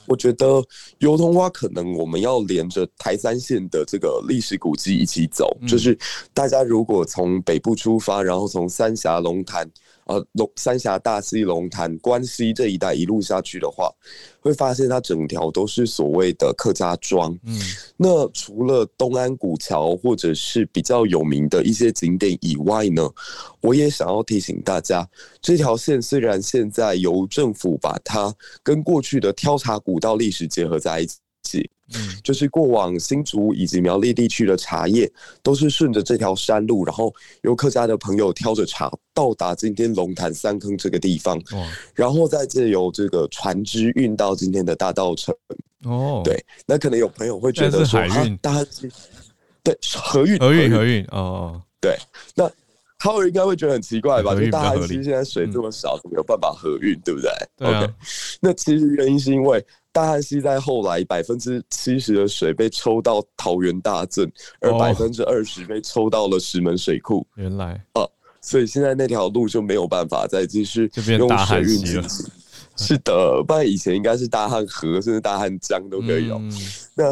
S9: 我觉得油桐花可能我们要连着台三线的这个历史古迹一起走，就是大家如果从北部出发，然后从三峡龙潭。呃，龙三峡大溪龙潭关西这一带一路下去的话，会发现它整条都是所谓的客家庄。嗯，那除了东安古桥或者是比较有名的一些景点以外呢，我也想要提醒大家，这条线虽然现在由政府把它跟过去的挑茶古道历史结合在一起。嗯，就是过往新竹以及苗栗地区的茶叶，都是顺着这条山路，然后由客家的朋友挑着茶到达今天龙潭三坑这个地方，然后再借由这个船只运到今天的大稻城。哦，对，那可能有朋友会觉得说，海运，大家对河运，
S1: 河运，河运，哦，
S9: 对，那他会应该会觉得很奇怪吧？就大汉溪现在水这么少，怎么有办法河运，对不对？对啊。那其实原因是因为。大汉溪在后来百分之七十的水被抽到桃园大镇，而百分之二十被抽到了石门水库。
S1: 原来，
S9: 啊，所以现在那条路就没有办法再继续用水运进行。是的，不然以前应该是大汉河甚至大汉江都可以有。嗯、那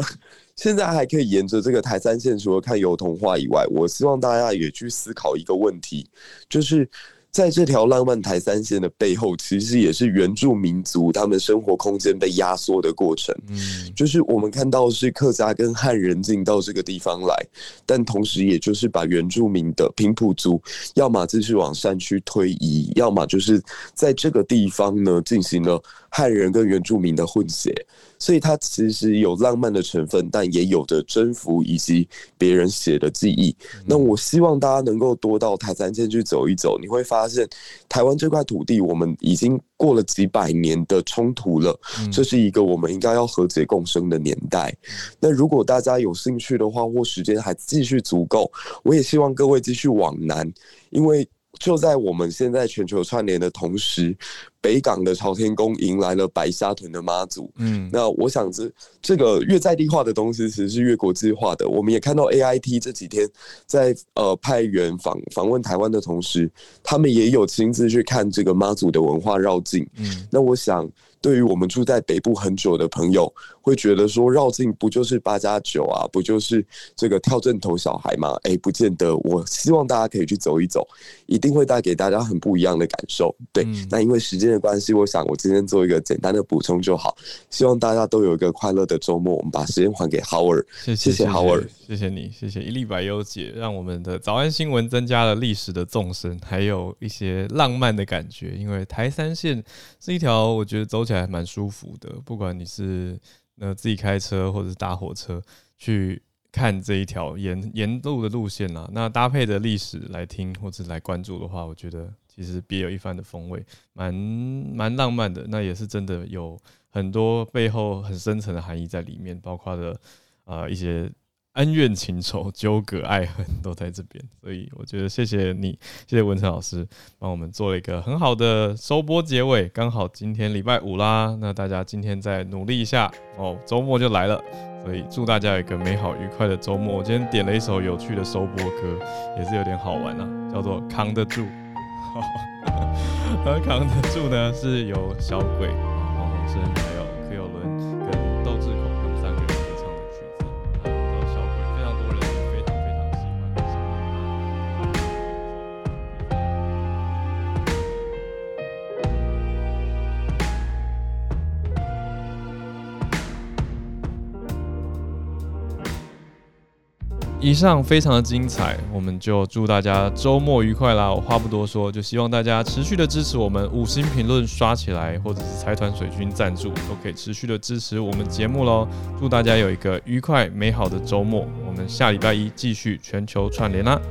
S9: 现在还可以沿着这个台三线，除了看油桐花以外，我希望大家也去思考一个问题，就是。在这条浪漫台三线的背后，其实也是原住民族他们生活空间被压缩的过程。嗯，就是我们看到是客家跟汉人进到这个地方来，但同时也就是把原住民的平埔族，要么就是往山区推移，要么就是在这个地方呢进行了汉人跟原住民的混血。所以它其实有浪漫的成分，但也有着征服以及别人写的记忆。那我希望大家能够多到台三线去走一走，你会发现台湾这块土地，我们已经过了几百年的冲突了。这是一个我们应该要和解共生的年代。那如果大家有兴趣的话，或时间还继续足够，我也希望各位继续往南，因为就在我们现在全球串联的同时。北港的朝天宫迎来了白沙屯的妈祖，嗯，那我想这这个越在地化的东西，其实是越国际化的。我们也看到 AIT 这几天在呃派员访访问台湾的同时，他们也有亲自去看这个妈祖的文化绕境，嗯，那我想。对于我们住在北部很久的朋友，会觉得说绕境不就是八加九啊，不就是这个跳阵头小孩吗？哎，不见得。我希望大家可以去走一走，一定会带给大家很不一样的感受。对，嗯、那因为时间的的关系，我想我今天做一个简单的补充就好。希望大家都有一个快乐的周末。我们把时间还给 Howard，谢谢，谢谢 Howard，
S1: 谢谢你，谢谢一粒白优姐，让我们的早安新闻增加了历史的纵深，还有一些浪漫的感觉。因为台三线是一条我觉得走起来蛮舒服的，不管你是呃自己开车或者是搭火车去。看这一条沿沿路的路线啊，那搭配的历史来听或者来关注的话，我觉得其实别有一番的风味，蛮蛮浪漫的。那也是真的有很多背后很深层的含义在里面，包括的啊、呃、一些。恩怨情仇、纠葛爱恨都在这边，所以我觉得谢谢你，谢谢文成老师帮我们做了一个很好的收播结尾。刚好今天礼拜五啦，那大家今天再努力一下哦，周末就来了，所以祝大家有一个美好愉快的周末。我今天点了一首有趣的收播歌，也是有点好玩啊，叫做《扛得住》。[laughs] 而扛得住呢，是有小鬼、黄鸿升以上非常的精彩，我们就祝大家周末愉快啦！我话不多说，就希望大家持续的支持我们，五星评论刷起来，或者是财团水军赞助，都可以持续的支持我们节目喽。祝大家有一个愉快美好的周末，我们下礼拜一继续全球串联啦！